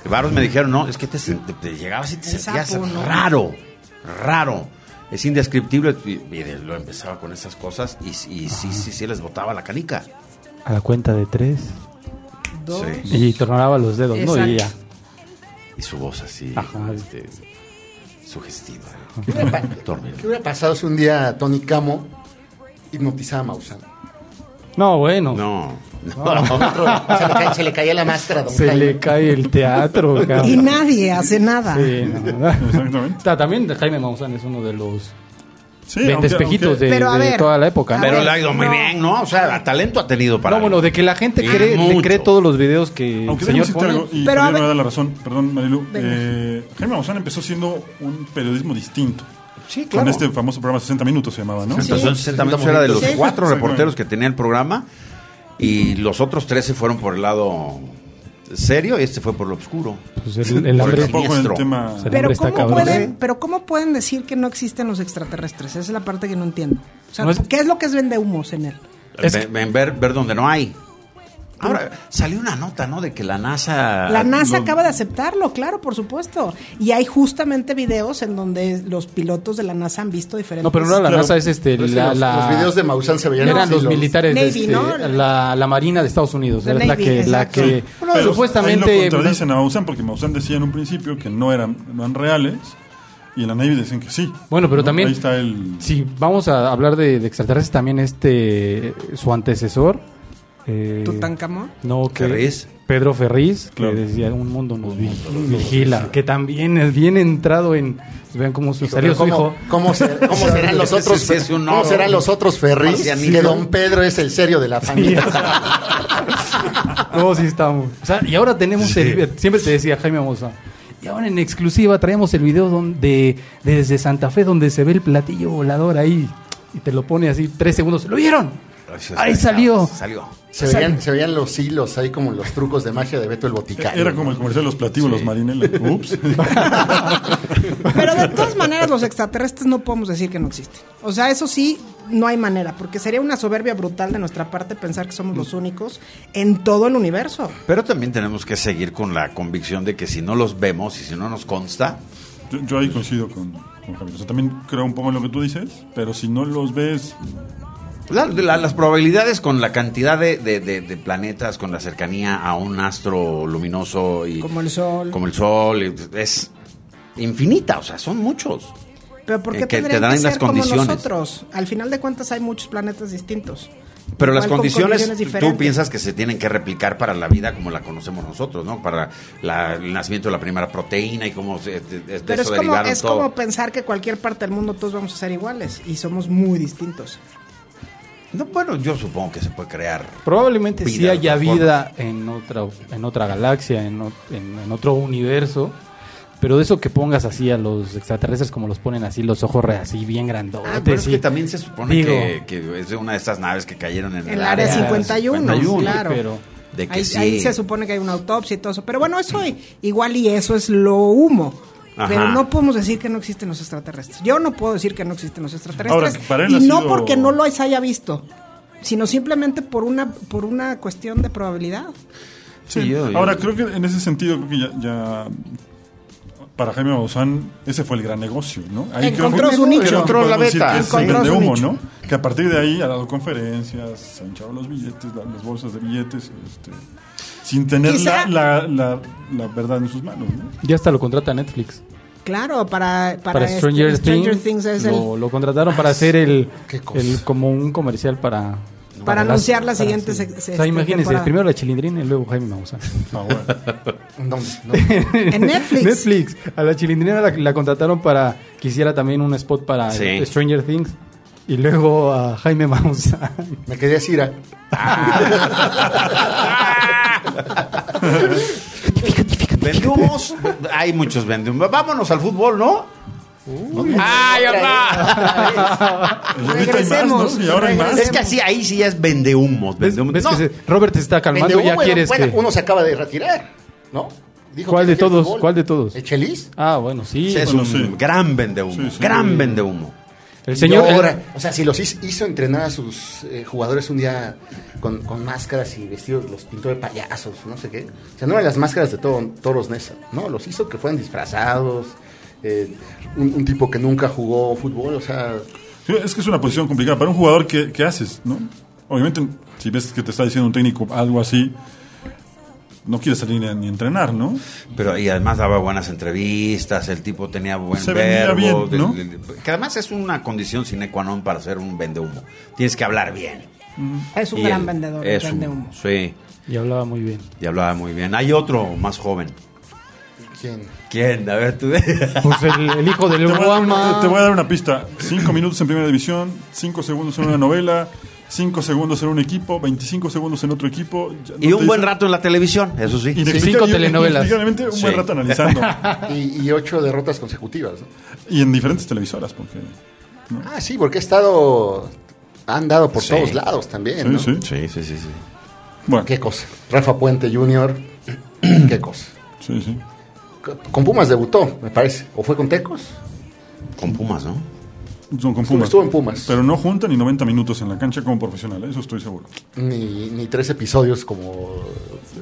Varios me dijeron, no, es que te, te- te llegabas y te
El
sentías
sapo, ¿no?
raro, raro. Es indescriptible. Y, y de- lo empezaba con esas cosas y, y sí, sí, sí les botaba la canica.
A la cuenta de tres.
Dos.
Sí.
Y tornaba los dedos, ¿no? Y ya.
Exacto.
Y su voz así,
Ajá.
este, sugestiva.
¿Qué hubiera, pa-
Dormir.
qué hubiera pasado si un día Tony Camo hipnotizaba a Maussan?
No, bueno.
No,
Otro- se, le cae- se le caía la máscara Don
Se
Jaime.
le cae el teatro,
Y
cabrón.
nadie hace nada.
Sí, no.
Exactamente.
Está, también Jaime Maussan es uno de los
Sí,
de
aunque-
despejitos
aunque-
de, de
ver,
toda la época. ¿no?
Pero le ha ido muy
no.
bien, ¿no? O sea, talento ha tenido para.
No, bueno, de que la gente
Y
cree, le cree todos los videos que
Aunque
señor
algo, y
Pero a
me da la razón, perdón Marilu, eh, Jaime Maussan empezó siendo un periodismo distinto.
Sí,
Con este famoso programa 60 minutos se llamaba, ¿no?
Entonces,
Sí,
en 60 minutos era de los cuatro reporteros que tenía el programa y los otros 13 fueron por el lado serio y este fue por lo oscuro.
Pues el, el
Por
hambre-
el
tema...
Pero ¿cómo, pueden, pero ¿cómo pueden decir que no existen los extraterrestres? Esa es la parte que no entiendo. O sea,
No es-
¿qué es lo que es vende humos en él?
Es
ven- ver, ver donde no hay. Ahora, salió una nota, ¿no? De que la NASA...
La NASA
lo-
acaba de aceptarlo, claro, por supuesto. Y hay justamente videos en donde los pilotos de la NASA han visto diferentes...
No, pero no la
Claro.
NASA, es este.
Sí,
la,
los,
la-
los videos de Maussan se veían
eran
así,
los militares de
Navy,
este,
¿no?
la, la Marina de Estados Unidos. La
Navy,
que, la que
ahí
supuestamente.
lo contradicen a Maussan porque Maussan decía en un principio que no eran, no eran reales y en la Navy decían que sí.
Bueno, pero
¿no?
también-
Ahí está el...
Si vamos a hablar de, de extraterrestres, también este. Su antecesor. Eh,
Tutankamón.
No, que.
Ferriz.
Pedro Ferriz, que
Claro.
decía: Un mundo nos vi- vigila. Que también es bien entrado en. Vean cómo su- salió su
¿Cómo,
hijo.
cómo se- cómo serán los otros cómo serán los otros
Marcianito.
que Don Pedro es el serio de la familia?
No, sí estamos. O sea, y ahora tenemos el, siempre te decía Jaime Moza. Y ahora en exclusiva traemos el video donde desde Santa Fe donde se ve el platillo volador ahí y te lo pone así tres segundos. ¿Lo vieron? Ahí salió.
Salió.
Se veían, se veían los hilos ahí como los trucos de magia de Beto el Boticario.
Era como el comercial de los platíbulos, Marinela. Ups.
Pero de todas maneras los extraterrestres no podemos decir que no existen. O sea, eso sí, no hay manera, porque sería una soberbia brutal de nuestra parte pensar que somos los únicos en todo el universo.
Pero también tenemos que seguir con la convicción de que si no los vemos y si no nos consta,
Yo, yo ahí coincido con, con Javier. O sea, también creo un poco en lo que tú dices, pero si no los ves,
La- la- las probabilidades con la cantidad de, de- de- de planetas, con la cercanía a un astro luminoso y
Como el Sol.
como el Sol, es infinita, o sea, son muchos.
Pero ¿por qué
Eh, que te dan
que
las
ser como
condiciones.
nosotros? Al final de cuentas hay muchos planetas distintos.
Pero las
Igual con
condiciones, tú piensas que se tienen que replicar para la vida como la conocemos nosotros, ¿no? Para la- el nacimiento de la primera proteína y cómo se, de, de
Pero es
eso
como,
derivaron
es
todo.
como pensar que cualquier parte del mundo todos vamos a ser iguales y somos muy distintos.
No, bueno, yo supongo que se puede crear.
Probablemente sí haya vida en otra, en otra galaxia, en, o- en- en otro universo, Pero de eso que pongas así a los extraterrestres como los ponen así, los ojos re- así bien grandotes.
Ah, pero es
y-
que también se supone
Digo,
que, que es de una de estas naves que cayeron en
En el área 51, claro.
pero
De que
Ahí,
sí.
ahí se supone que hay una autopsia y todo eso. Pero bueno, eso igual y eso es lo humo.
Ajá.
Pero no podemos decir que no existen los extraterrestres. Yo no puedo decir que no existen los extraterrestres.
Ahora, para él
y no
sido-
porque no los haya visto, sino simplemente por una, por una cuestión de probabilidad.
Sí, yo- yo-
Ahora, creo que en ese sentido, creo que ya, ya para Jaime Maussan, ese fue el gran negocio, ¿no?
Encontró
creo que-
su nicho.
Encontró la beta.
que es de humo,
nicho.
¿no? Que a partir de ahí ha dado conferencias, se han hinchado los billetes, la- las bolsas de billetes, este, sin tener
Quizá-
la, la, la, la verdad en sus manos, ¿no?
ya hasta lo contrata Netflix.
Claro, para, para,
Para,
este-
Stranger, Things,
Things es
lo,
el,
lo contrataron para hacer el, como un comercial para
para
las-
anunciar la
para-
siguiente
sí.
sec-
O sea,
este,
imagínense,
temporada.
primero la chilindrina y luego Jaime Maussan.
Ah, bueno.
¿Dónde? ¿Dónde?
En Netflix.
Netflix. A la chilindrina la, la contrataron para que hiciera también un spot para
Sí.
Stranger Things. Y luego a Jaime Maussan.
Me quedé así, era.
Vendumos, hay muchos vendumos. Vámonos al fútbol, ¿no? ¡Ay, papá! Es que así, ahí sí ya es vendehumos.
¿Ves,
vendehumos.
ves
No,
que se- Robert se está calmando
Vende
ya quieres
bueno,
que...
uno se acaba de retirar, ¿no? Dijo
¿Cuál de todos? ¿Cuál de todos?
¿El Chelis?
Ah, bueno, sí.
sí, es
Bueno,
un
sí.
gran vendehumo.
Sí, sí.
gran vendehumo.
El señor...
Ahora, o sea, si los hizo, hizo entrenar a sus eh, jugadores un día con, con máscaras y vestidos, los pintó de payasos, no sé qué. O sea, no eran las máscaras de todo, toros Nesa, no, los hizo que fueran disfrazados. eh, un, un tipo que nunca jugó fútbol, o sea,
Sí, Es que es una posición complicada. Para un jugador, ¿qué, qué haces? ¿no? Obviamente, si ves que te está diciendo un técnico algo así, no quieres salir ni, entrenar, ¿no?
Pero y además daba buenas entrevistas, el tipo tenía buen
Se
verbo. que además es una condición sine qua non para ser un vendehumo. Tienes que hablar bien.
Es un
Y
gran
él
vendedor,
es
vende
un-
humo.
Sí,
Y hablaba muy bien.
y hablaba muy bien. Hay otro más joven.
¿quién?
¿Quién? A ver, tú.
Pues el, el hijo del
Te voy, a,
Guama.
te voy a dar una pista. Cinco minutos en primera división, cinco segundos en una novela, cinco segundos en un equipo, 25 segundos en otro equipo. No
y un buen rato en la televisión, eso sí.
Inexplica-
Cinco
y-
telenovelas.
inexplicablemente un buen rato analizando.
Y, y ocho derrotas consecutivas, ¿no?
y en diferentes televisoras, porque.
Ah, sí, porque ha estado, ha andado por
Sí.
todos lados también,
Sí,
¿no?
sí.
Sí, sí, sí, sí.
Bueno,
Qué cosa. Rafa Puente Jr., qué cosa.
sí, sí.
Con Pumas debutó, me parece. ¿O fue con Tecos?
Con Pumas, ¿no?
Son con
Estuvo-
Pumas.
estuvo en Pumas.
Pero no junta ni 90 minutos en la cancha como profesional, eso estoy seguro.
Ni, ni tres episodios como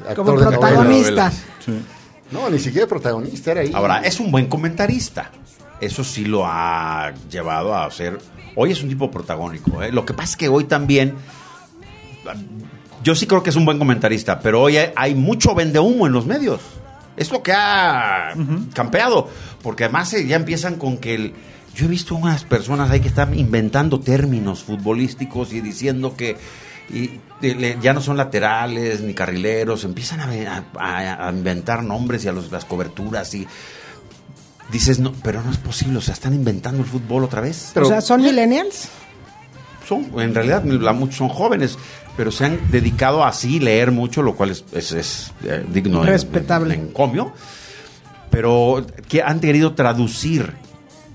actor
Como
de
protagonista.
Sí.
No, ni siquiera protagonista, era ahí.
Ahora, es un buen comentarista. Eso sí lo ha llevado a ser. Hoy es un tipo protagónico. ¿eh? Lo que pasa es que hoy también. Yo sí creo que es un buen comentarista, pero hoy hay, hay mucho vendehumo en los medios. Es lo que ha campeado. Porque además eh, ya empiezan con que el. Yo he visto unas personas ahí que están inventando términos futbolísticos y diciendo que y, ya no son laterales ni carrileros, empiezan a, ve- a- a- a inventar nombres y a los- las coberturas y dices, no, pero no es posible, o sea, están inventando el fútbol otra vez.
Pero-
o sea, ¿son millennials?
Son, en realidad la- muchos son jóvenes, pero se han dedicado a así leer mucho, lo cual es, es- es, eh, digno de-
Respetable.
de encomio, pero que han querido traducir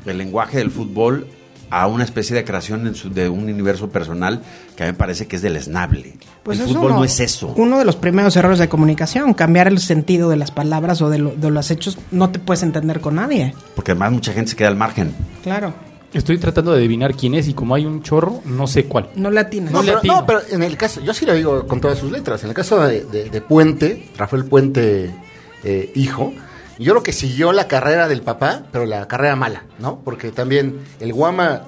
el lenguaje del fútbol a una especie de creación en su- de un universo personal que a mí me parece que es deleznable.
Pues
el
es
fútbol
uno-
no es eso.
Uno de los primeros errores de comunicación, cambiar el sentido de las palabras o de, lo- de los hechos, no te puedes entender con nadie.
Porque además mucha gente se queda al margen.
Claro,
Estoy tratando de adivinar quién es y como hay un chorro, no sé cuál.
no latinas.
No, pero, no, pero en el caso, yo sí lo digo con todas sus letras. En el caso de, de- de Puente, Rafael Puente, eh, hijo, yo creo que siguió la carrera del papá, pero la carrera mala, ¿no? Porque también el Guama,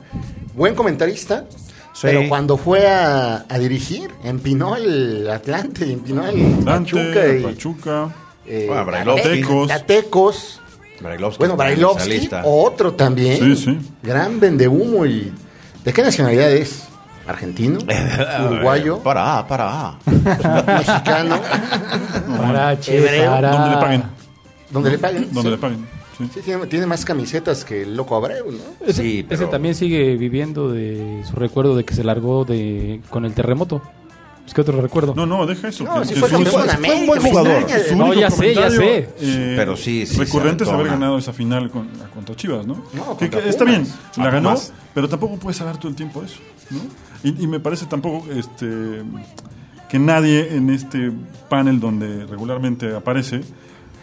buen comentarista,
Sí.
pero cuando fue a, a dirigir, empinó el Atlante, empinó el Pachuca y
Pachuca.
eh,
Bueno, Brailovsky.
Tecos. Tecos.
Brailovsky
Bueno, Brailovsky, otro también.
Sí, sí.
Gran vendehumo y... ¿De qué nacionalidad es? ¿Argentino? ¿Uruguayo?
Para, para.
¿Mexicano?
Para, che, para.
Donde le paguen.
¿Dónde le pagan?
Donde
Sí.
le paguen. Sí.
Sí, tiene, tiene más camisetas que el loco Abreu, ¿no?
Ese,
Sí, pero-
ese también sigue viviendo de su recuerdo de que se largó de con el terremoto. Pues, ¿Qué otro recuerdo?
No, no, deja eso.
No,
que-
si
que
fue
su-
de América,
un buen jugador.
No, ya sé, ya sé.
eh,
Pero sí, sí,
recurrente es haber ganado esa final con, contra Chivas, ¿no?
No,
Que-
contra
que está bien, la ganó, pero tampoco puedes hablar todo el tiempo eso, ¿no? Y, y me parece tampoco este que nadie en este panel donde regularmente aparece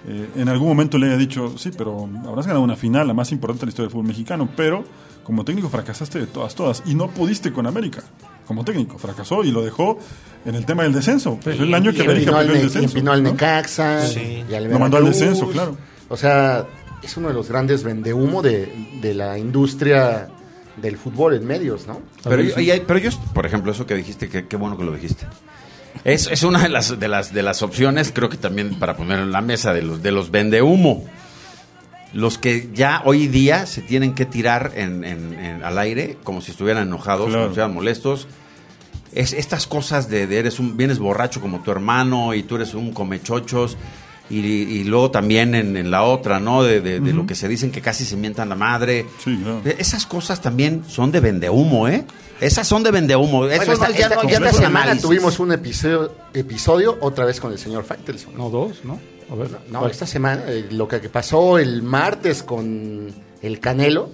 eh, en algún momento le haya dicho, sí, pero habrás ganado una final, la más importante de la historia del fútbol mexicano, pero como técnico fracasaste de todas, todas, y no pudiste con América. Como técnico, fracasó y lo dejó en el tema del descenso. Fue el año que América perdió el descenso.
empinó al
¿no?
Necaxa.
Sí.
y al
Lo mandó al descenso, claro.
O sea, es uno de los grandes vendehumo de, de la industria del fútbol en medios, ¿no?
Pero yo, y hay- pero yo, por ejemplo, eso que dijiste, que- qué bueno que lo dijiste. Es, es una de las, de, las, de las opciones, creo que también para poner en la mesa, de los, de los vendehumo. Los que ya hoy día se tienen que tirar en, en- en- al aire como si estuvieran enojados,
Claro.
como si estuvieran molestos. Es estas cosas de, de eres un, vienes borracho como tu hermano y tú eres un comechochos. Y, y luego también en, en la otra, ¿no? De, de- de lo que se dicen que casi se mientan la madre.
Sí, claro.
Eh, Esas cosas también son de vendehumo, ¿eh? Esas son de vendehumo. Eso
Bueno, esta,
no- ya
esta-
no- ya no
esta
es
semana
análisis.
tuvimos un episodio, episodio otra vez con el señor Faitelson.
No, dos, ¿no? A ver.
No, esta semana, eh, lo que pasó el martes con el Canelo,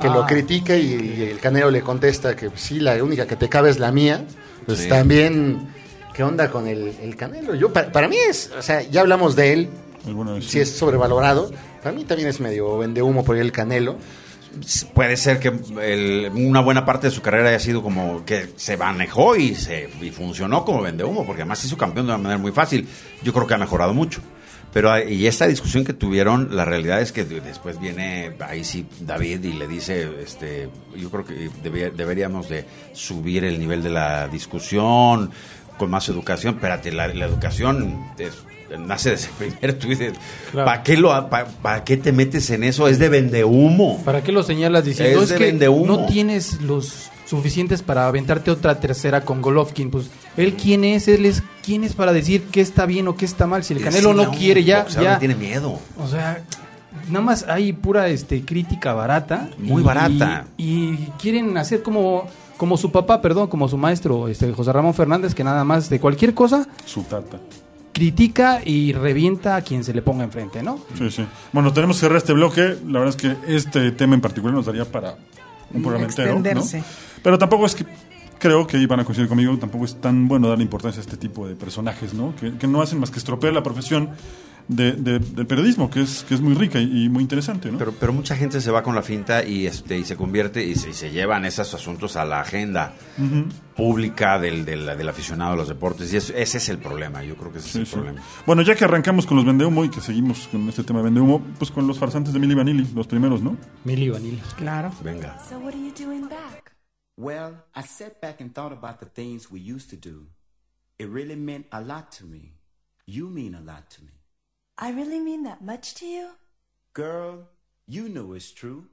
que lo
Ah.
critica y, y el Canelo le contesta que sí, la única que te cabe es la mía. Pues
Sí.
también, ¿qué onda con el, el Canelo? Yo, para, para mí es, o sea, ya hablamos de él, si es sobrevalorado. Para mí también es medio vende humo por el Canelo.
Puede ser que el- una buena parte de su carrera haya sido como que se manejó y se y funcionó como vendehumo, porque además hizo campeón de una manera muy fácil. Yo creo que ha mejorado mucho. Pero y esta discusión que tuvieron, la realidad es que de- después viene ahí sí David y le dice, este, yo creo que debía- deberíamos de subir el nivel de la discusión con más educación. Espérate, la, la educación es- nace desde. Tú dices,
Claro.
¿para qué lo, pa- para qué te metes en eso? Es de vendehumo.
¿Para qué lo señalas diciendo?
Es
Es,
de
que no tienes los suficientes para aventarte otra tercera con Golovkin. Pues, ¿él quién es? Él es quién es para decir qué está bien o qué está mal. Si el Canelo
Sí,
no quiere ya, ya
tiene miedo.
O sea, nada más hay pura este crítica barata.
Muy
y-
barata.
Y quieren hacer como, como su papá, perdón, como su maestro, este José Ramón Fernández, que nada más de cualquier cosa
Su tata.
critica y revienta a quien se le ponga enfrente, ¿no?
Sí, sí. Bueno, tenemos que cerrar este bloque. La verdad es que este tema en particular nos daría para un programa entero. ¿no?
Extenderse.
Pero tampoco es que creo que iban a coincidir conmigo, tampoco es tan bueno darle importancia a este tipo de personajes, ¿no? Que, que no hacen más que estropear la profesión de- de- del periodismo, que es, que es muy rica y, y muy interesante, ¿no?
Pero, pero mucha gente se va con la finta y este y se convierte y se, y se llevan esos asuntos a la agenda pública del, del, del aficionado a los deportes. Y eso- ese es el problema, yo creo que ese
Sí,
es el
sí.
problema.
Bueno, ya que arrancamos con los vendehumo y que seguimos con este tema de vendehumo, pues con los farsantes de Milli Vanilli, los primeros, ¿no?
Mili Vanilli.
Claro.
Venga.
So what are you doing back?
Well, I sat back and thought about the things we used to do. It really meant a lot to me. You mean a lot to me.
I really mean that much
to you? Girl, you know it's true.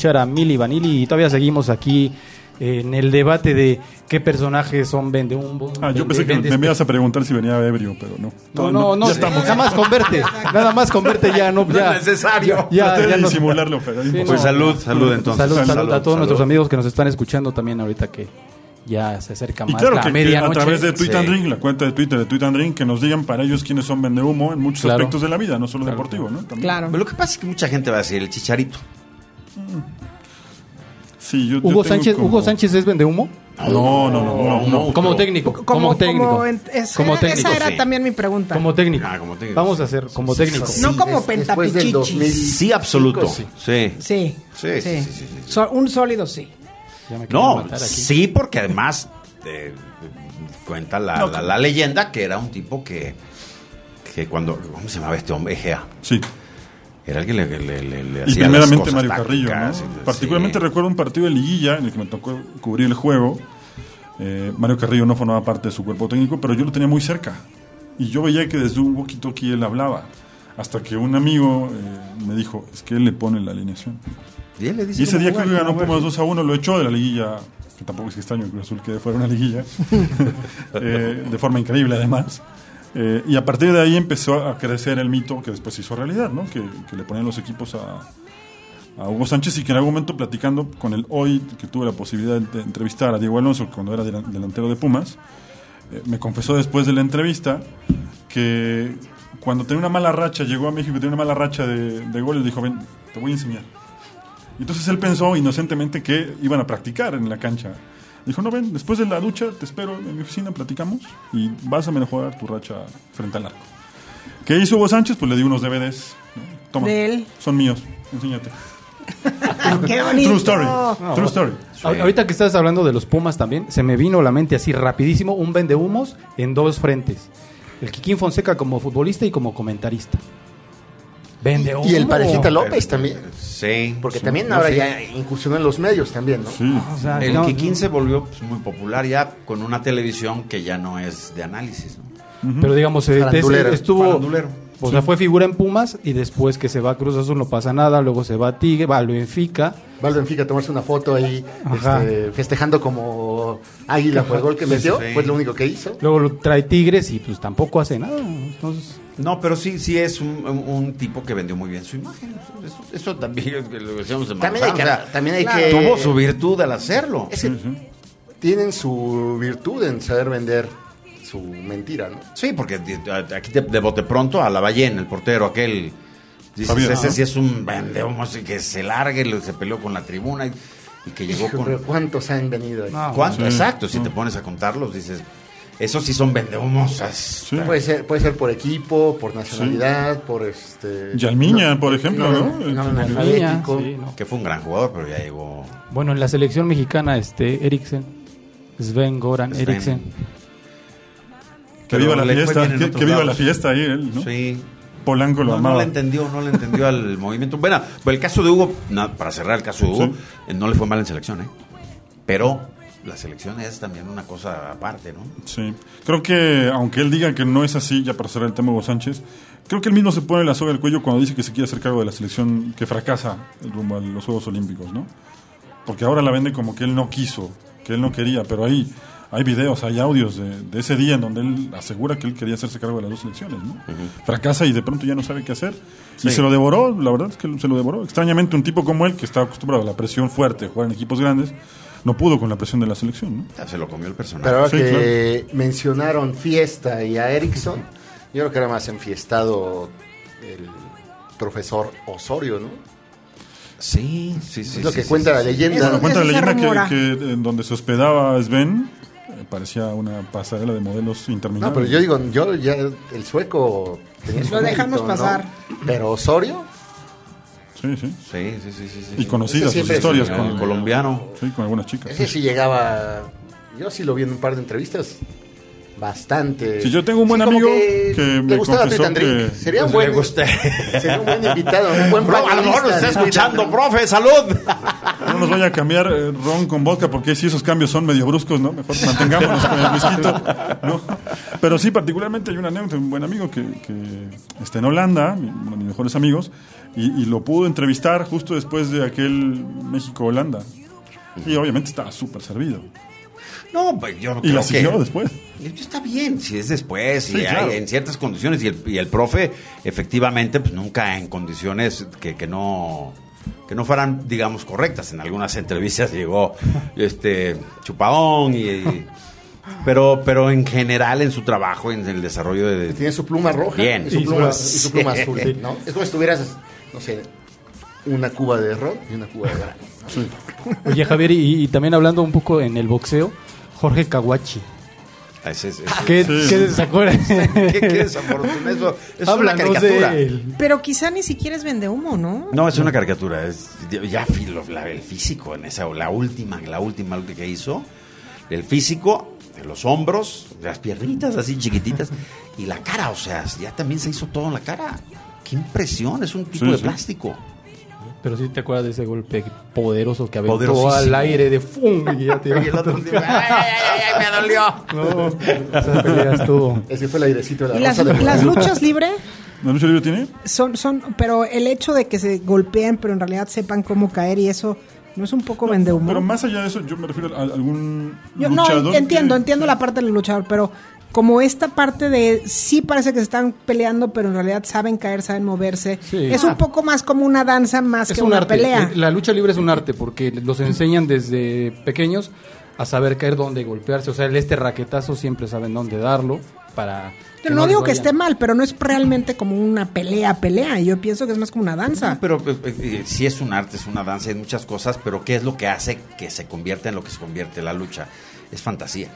Escuchar a Milli Vanilli y todavía seguimos aquí eh, en el debate de qué personajes son vende un
Ah, yo pensé que me ibas a preguntar si venía ebrio, pero no.
No, no, no,
ya estamos.
nada más con verte, nada más con verte ya no,
No
ya,
es necesario.
ya, ya
de
no-
disimularlo, pero
Sí.
Pues salud, salud entonces.
Salud, salud,
Salud,
a todos
salud.
nuestros amigos que nos están escuchando también ahorita que ya se acerca
Y
más
claro
la
que, que a través de Tweet
Sí.
and Drink, la cuenta de Twitter de Tweet and Drink, que nos digan para ellos quiénes son vende humo en muchos
Claro.
aspectos de la vida, no solo deportivo, ¿no? También.
Claro.
Pero lo que pasa es que mucha gente va a decir el chicharito.
Sí, yo, yo
Hugo
tengo
Sánchez,
como-
Hugo Sánchez es vende humo.
No, no, no, no, no.
Como técnico,
Como,
como técnico.
como era-
técnico,
esa era
sí.
también mi pregunta.
Como técnico.
Ah, como técnico.
Vamos a hacer como técnico.
no como.
2000.
Sí, absoluto.
Sí.
Sí.
Sí,
Sí, sí, sí, sí, sí.
So- un sólido sí.
Ya me quieren
No, sí, porque además eh, cuenta la,
No,
la- la leyenda que era un tipo que, que cuando. ¿Cómo se llamaba este hombre? Egea.
Sí.
Era alguien que le, le, le, le
Y
hacía las
primeramente
cosas
Mario Carrillo, ¿no?
y-
Particularmente
sí.
recuerdo un partido de liguilla en el que me tocó cubrir el juego. Eh, Mario Carrillo no formaba parte de su cuerpo técnico, pero yo lo tenía muy cerca. Y yo veía que desde un walkie-talkie él hablaba. Hasta que un amigo eh, me dijo, es que él le pone la alineación.
Y, él le dice
Y ese día que
jugar,
ganó
cómo
Pumas
jugar.
2 a 1, lo echó de la liguilla, que tampoco es extraño que Cruz Azul quede fuera una liguilla, eh, de forma increíble además. Eh, y a partir de ahí empezó a crecer el mito que después hizo realidad, ¿no? que, le ponían los equipos a, Hugo Sánchez y que en algún momento platicando con él hoy, que tuve la posibilidad de entrevistar a Diego Alonso cuando era delan- delantero de Pumas, eh, me confesó después de la entrevista que cuando tenía una mala racha, llegó a México y tenía una mala racha de, de goles, dijo, ven, te voy a enseñar. Entonces él pensó inocentemente que iban a practicar en la cancha. Dijo, no, ven, después de la ducha te espero en mi oficina, platicamos y vas a mejorar tu racha frente al arco. ¿Qué hizo Hugo Sánchez? Pues le di unos DVDs. Toma,
De él.
son míos, enséñate.
¡Qué bonito!
True story, true story.
Ahor- Ahorita que estás hablando de los Pumas también, se me vino a la mente así rapidísimo un vende humos en dos frentes. El Kikín Fonseca como futbolista y como comentarista. Vende
Y el. Parejita López también.
Sí.
Porque
sí.
también
No,
ahora
sí.
ya incursionó en los medios también, ¿no?
Sí.
O sea,
El
no-
Kikín se volvió pues, muy popular ya con una televisión que ya no es de análisis. ¿no?
Pero digamos, eh, estuvo. O sea, fue figura en Pumas y después que se va a Cruz Azul no pasa nada, luego se va a Tigre, va al Benfica.
Va al Benfica a tomarse una foto ahí este, festejando como águila por el gol que metió.
sí.
Fue lo único que hizo.
Luego lo trae Tigres y pues tampoco hace nada. Entonces,
No, pero sí, sí es un, un- un tipo que vendió muy bien su imagen. Eso, eso también es que lo decíamos de
También hay que...
Manzano, o sea,
también hay
claro.
que
tuvo su virtud al hacerlo.
es que tienen su virtud en saber vender su mentira, ¿no?
Sí, porque aquí de, de bote pronto a la ballena, el portero aquel Dices, ese
¿no?
sí es un vendehumos y que se largue, se peleó con la tribuna y, y que llegó con...
¿Cuántos han venido ahí?
No,
¿Cuánto?
Sí.
Exacto, si te pones a contarlos, dices, esos sí son vendehumos. as-
Sí.
Puede ser, puede ser por equipo, por nacionalidad, por este.
Yalmiña, por ejemplo, ¿no?
no.
Sí, no.
Que fue un gran jugador, pero ya llegó...
Bueno, en la selección mexicana, este, Eriksen, Sven Goran
Sven.
Eriksen.
Que viva la fiesta, que, viva la fiesta ahí él, ¿no?
Sí.
Polanco lo
No, no
amaba.
le entendió, no le entendió al movimiento. Bueno, pero el caso de Hugo, para cerrar el caso de Hugo,
Sí.
eh, no le fue mal en selección, ¿eh? Pero la selección es también una cosa aparte, ¿no?
Sí. Creo que, aunque él diga que no es así, ya para cerrar el tema Hugo Sánchez, creo que él mismo se pone la soga al cuello cuando dice que se quiere hacer cargo de la selección que fracasa rumbo a los Juegos Olímpicos, ¿no? Porque ahora la vende como que él no quiso, que él no quería, pero ahí hay videos, hay audios de, de ese día en donde él asegura que él quería hacerse cargo de las dos selecciones, ¿no? Fracasa y de pronto ya no sabe qué hacer. Y se lo devoró, la verdad es que se lo devoró. Extrañamente, un tipo como él, que está acostumbrado a la presión fuerte, jugar en equipos grandes, no pudo con la presión de la selección, ¿no?
Ya se lo comió el personaje.
Pero ahora
Sí,
que mencionaron Fiesta y a Erickson, yo creo que era más enfiestado el profesor Osorio, ¿no?
sí, sí, sí.
es lo
sí,
que
sí,
cuenta
sí,
la leyenda.
Bueno,
¿no?
cuenta la leyenda que, que en donde se hospedaba Sven eh, parecía una pasarela de modelos
No,
interminables.
pero yo digo, yo ya el sueco tenía su
Lo dejamos
¿no?
pasar.
Pero Osorio,
Sí, sí.
Sí, sí, sí, sí, sí.
Y conocidas sus historias
un-
con,
El colombiano.
sí, con algunas chicas.
ese sí llegaba, yo sí lo vi en un par de entrevistas, bastante.
Sí, yo tengo un buen amigo
que
que
le
me
gustaba
confesó que-
Sería un
Pues
buen, sería un buen invitado, un buen
Bro, a lo mejor lo está
¿no?
escuchando, profe, salud.
No nos vaya a cambiar eh, ron con vodka porque si esos cambios son medio bruscos, ¿no? Mejor mantengámonos con el whisky, ¿no? Pero sí, particularmente hay una anécdota, un buen amigo que, que está en Holanda, uno de mis mejores amigos, y, y lo pudo entrevistar justo después de aquel México-Holanda. Y obviamente estaba súper servido.
No, pues yo no
Y la
creo
siguió
que...
después.
Está bien, si es después,
Sí,
y hay-
claro.
en ciertas condiciones, y el, y el profe, efectivamente, pues nunca en condiciones que, que no que no fueran, digamos, correctas. En algunas entrevistas llegó este chupadón, y, y- pero, pero en general en su trabajo, en el desarrollo de...
Tiene su pluma roja
Bien.
y su
Y
pluma,
su-
y su pluma azul, ¿no? Es como si tuvieras, no sé, una cuba de ron y una cuba de grano. ¿no?
Oye, Javier, y, y también hablando un poco en el boxeo, Jorge Kawachi.
Ese es- ese-
¿Qué,
Sí.
qué desacuerdo?
¿Qué, qué desafortunado? Es una caricatura.
de él.
Pero quizá ni siquiera es vendehumo, ¿no?
No, es una caricatura. Es ya fi- lo- la- el físico en esa, la última, la última que hizo, el físico, de los hombros, las piernitas así chiquititas y la cara, o sea, ya también se hizo todo en la cara. Qué impresión, es un tipo
Sí,
de
sí.
plástico.
Pero sí te acuerdas de ese golpe poderoso que aventó al aire de ¡fum! Y ya te
Y el otro día, ay, ay, ay, me dolió.
No, esa pelea estuvo.
Ese fue el airecito de la
Y las,
de
las luchas libres
¿La lucha libre tiene?
son, son, pero el hecho de que se golpeen, pero en realidad sepan cómo caer y eso, ¿no es un poco vendehumo?
Pero más allá de eso, yo me refiero a algún
Yo no
luchador.
entiendo,
que-
entiendo la parte del luchador, pero como esta parte de sí parece que se están peleando, pero en realidad saben caer, saben moverse.
Sí.
Es un poco más como una danza más
Es
que
un
una
arte.
pelea.
Eh, La lucha libre es un arte porque los enseñan desde pequeños a saber caer dónde golpearse. O sea, el este raquetazo siempre saben dónde darlo para.
Yo no digo que esté mal, pero no es realmente como una pelea, pelea. Yo pienso que es más como una danza.
Pero eh, eh, sí es un arte, es una danza, hay muchas cosas, pero ¿qué es lo que hace que se convierta en lo que se convierte la lucha? Es fantasía.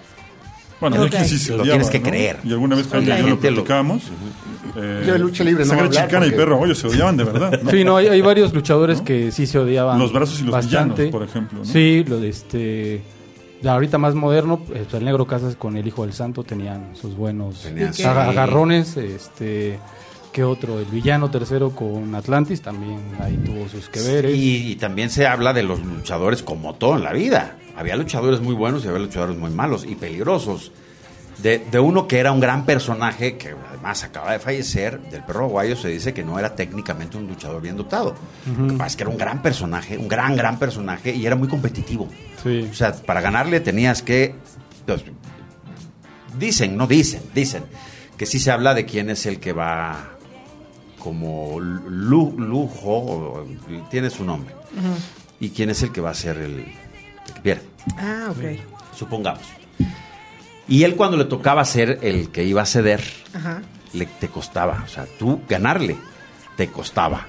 Bueno,
Ok.
y aquí sí se
Lo
odiaba,
tienes que
¿no?
creer.
Y alguna vez y yo lo
gente lo-
platicábamos. eh,
Yo de lucha libre no
Sangre Chicana y
porque-
Perro Aguayo se odiaban de verdad. ¿no?
Sí, no, hay, hay varios luchadores que sí se odiaban.
Los brazos y los
bastante.
villanos, por ejemplo, ¿no?
Sí, lo de este. ahorita más moderno, pues, el Negro Casas con el Hijo del Santo tenían sus buenos
Tenían,
agarrones. Este. ¿Qué otro? El villano tercero con Atlantis también ahí tuvo sus que veres.
Y, y también se habla de los luchadores como todo en la vida. Había luchadores muy buenos y había luchadores muy malos y peligrosos. De, de uno que era un gran personaje, que además acaba de fallecer, del perro aguayo se dice que no era técnicamente un luchador bien dotado. Lo que pasa es que era un gran personaje, un gran, gran personaje y era muy competitivo.
Sí.
O sea, para ganarle tenías que... pues, dicen, no dicen, dicen, que sí se habla de quién es el que va como lu- lujo, tiene su nombre, y quién es el que va a ser el que pierde,
Ah, ok.
supongamos. Y él cuando le tocaba ser el que iba a ceder,
Ajá.
le, te costaba, o sea, tú ganarle, te costaba.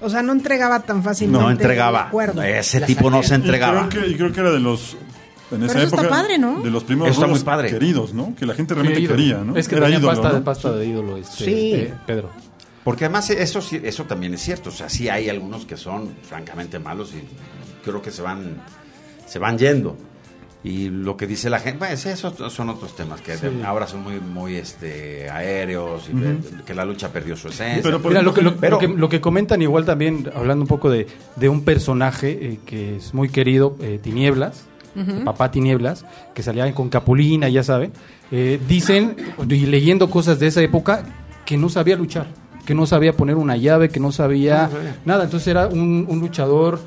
O sea, no entregaba tan fácilmente.
No entregaba. Ese tipo no se
Y
entregaba.
creo, que, y creo que era de los. En esa
eso está
época,
padre, ¿no?
de los primeros
Eso está muy padre.
queridos, ¿no? Que la gente realmente quería, ¿no?
Es que
era
tenía
ídolo,
pasta,
¿no?
de pasta de ídolo, este,
Sí.
eh, Pedro.
Porque además eso sí- eso también es cierto. O sea, sí hay algunos que son francamente malos y creo que se van, se van yendo. Y lo que dice la gente, pues esos son otros temas que ahora son muy, muy este, aéreos y que la lucha perdió su esencia.
Pero por
Mira, lo que, lo,
pero-
lo que, lo que comentan igual también, hablando un poco de, de un personaje eh, que es muy querido, eh, Tinieblas, papá Tinieblas, que salía con Capulina, ya saben, eh, dicen, y leyendo cosas de esa época, que no sabía luchar, que no sabía poner una llave, que no sabía. nada, entonces era un, un luchador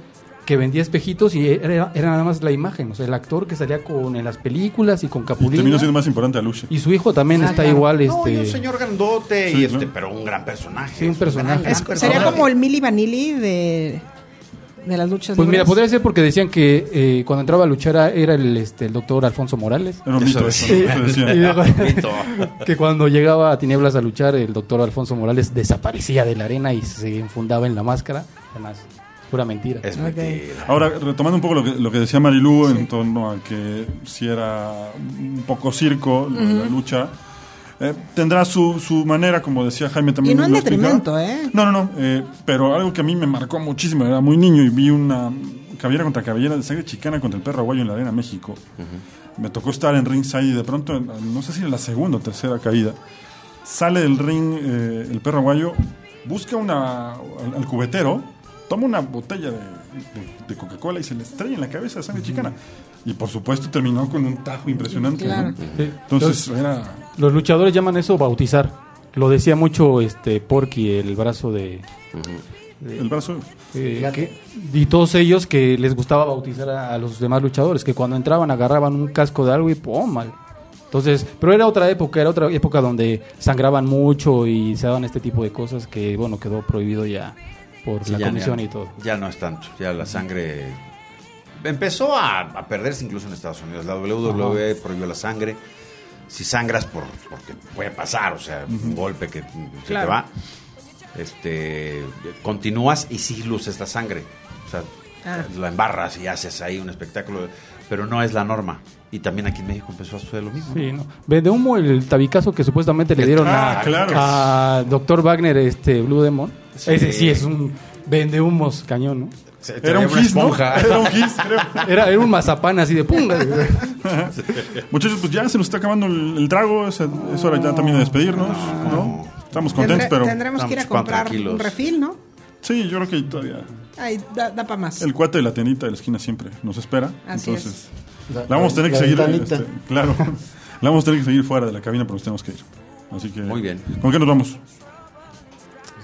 que vendía espejitos y era, era nada más la imagen, o sea, el actor que salía con en las películas y con
Y
Capulina.
terminó siendo más importante a Lucha.
Y su hijo también
Ah,
está
claro.
igual,
No, y
este...
un señor grandote,
Sí,
y este, pero un gran personaje.
Sí, un
gran,
personaje.
gran
sería
personaje.
como el Mili Vanilli de, de las luchas
Pues mira, podría ser porque decían que eh, cuando entraba a luchar era- el, este, el doctor Alfonso Morales.
Era un.
Y que cuando llegaba a Tinieblas a luchar, el doctor Alfonso Morales desaparecía de la arena y se enfundaba en la máscara. Además, pura mentira.
Es
Ok.
mentira.
Ahora, retomando un poco lo que, lo que decía Marilú en torno a que si era un poco circo lo de la lucha, eh, tendrá su, su manera, como decía Jaime también.
Y no en
explicaba.
detrimento, ¿eh?
No, no, no. eh, pero algo que a mí me marcó muchísimo, era muy niño y vi una cabellera contra cabellera de sangre chicana contra el perro aguayo en la arena México. Me tocó estar en ringside y de pronto, no sé si en la segunda o tercera caída, sale del ring eh, el perro aguayo, busca una, al, al cubetero, toma una botella de, de- de Coca-Cola y se le estrella en la cabeza sangre chicana. Y por supuesto terminó con un tajo impresionante. ¿no?
Sí.
Entonces era...
Los luchadores llaman eso bautizar. Lo decía mucho este Porky, el brazo de...
El brazo...
eh, que- y todos ellos que les gustaba bautizar a, a los demás luchadores, que cuando entraban agarraban un casco de algo y ¡pum! mal. Entonces, pero era otra época, era otra época donde sangraban mucho y se daban este tipo de cosas que, bueno, quedó prohibido ya por
Sí,
la comisión
no-
y todo.
Ya no es tanto. Ya la sangre empezó a, a perderse incluso en Estados Unidos. La WWE prohibió la sangre. Si sangras por porque puede pasar, o sea, un golpe que se
Claro.
te va, este, continúas y sí luces la sangre. O sea,
Ah.
la embarras y haces ahí un espectáculo, pero no es la norma. Y también aquí en México empezó a suceder lo mismo.
Sí, ¿no? Vende humo el tabicazo que supuestamente le dieron
Ah,
a,
claro.
a Dr. Wagner, este Blue Demon.
Sí.
Ese sí es un vende humos cañón, ¿no?
Se-
Era un gis. Era un gis, creo.
Era, era un mazapán así de pum.
Muchachos, pues ya se nos está acabando el, el trago. Es, es hora ya también de despedirnos, ¿no? Estamos contentos,
Tendré-
pero...
tendremos que ir a comprar
tranquilos.
un refil, ¿no?
Sí, yo creo que todavía...
Ay, da, para más.
El cuate de la tiendita de la esquina siempre nos espera.
Así
entonces,
La-
la vamos a tener que
la
seguir. este, claro. La vamos a tener que seguir fuera de la cabina, pero nos tenemos que ir. Así que.
Muy bien.
¿Con qué nos vamos?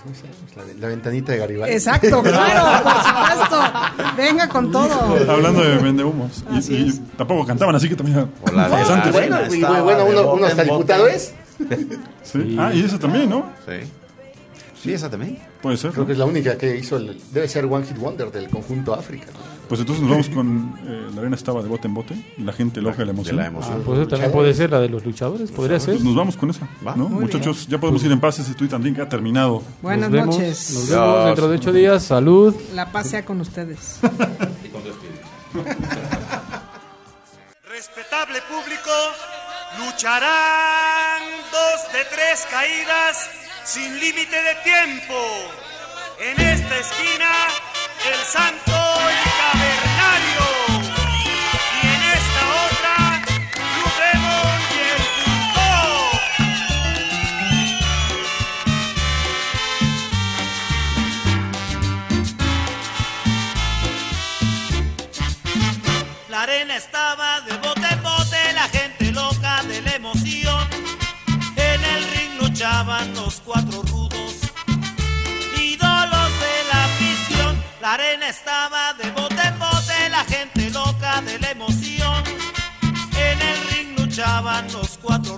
Pues pues la, la ventanita de Garibaldi.
Exacto, claro, por supuesto. Venga con todo.
Hablando de vendehumos. Y, y tampoco cantaban, así que también.
O la de-
interesante.
Bueno, y uno, uno hasta diputado es.
Sí. Ah, y eso también, ¿no?
Sí. Sí, esa también.
Puede ser.
Creo
¿no?
que es la única que hizo, el- debe ser One Hit Wonder del conjunto África. ¿no?
Pues entonces nos vamos con. eh, la arena estaba de bote en bote. Y la gente loca de la
De
emoción.
la emoción.
pues eso también puede ser la de los luchadores, podría ser.
Pues nos vamos con esa.
Va.
¿no?
Muy
Muchachos, ya podemos ir en paz. Ese tweet también que ha terminado.
Buenas
Nos vemos,
noches.
Nos vemos dentro de ocho días. Salud.
La paz sea con ustedes.
Respetable público, lucharán dos de tres caídas sin límite de tiempo. En esta esquina, el santo y cavernario. Y en esta otra, Blue Demon y el. La arena estaba La arena estaba de bote en bote, la gente loca de la emoción. En el ring luchaban los cuatro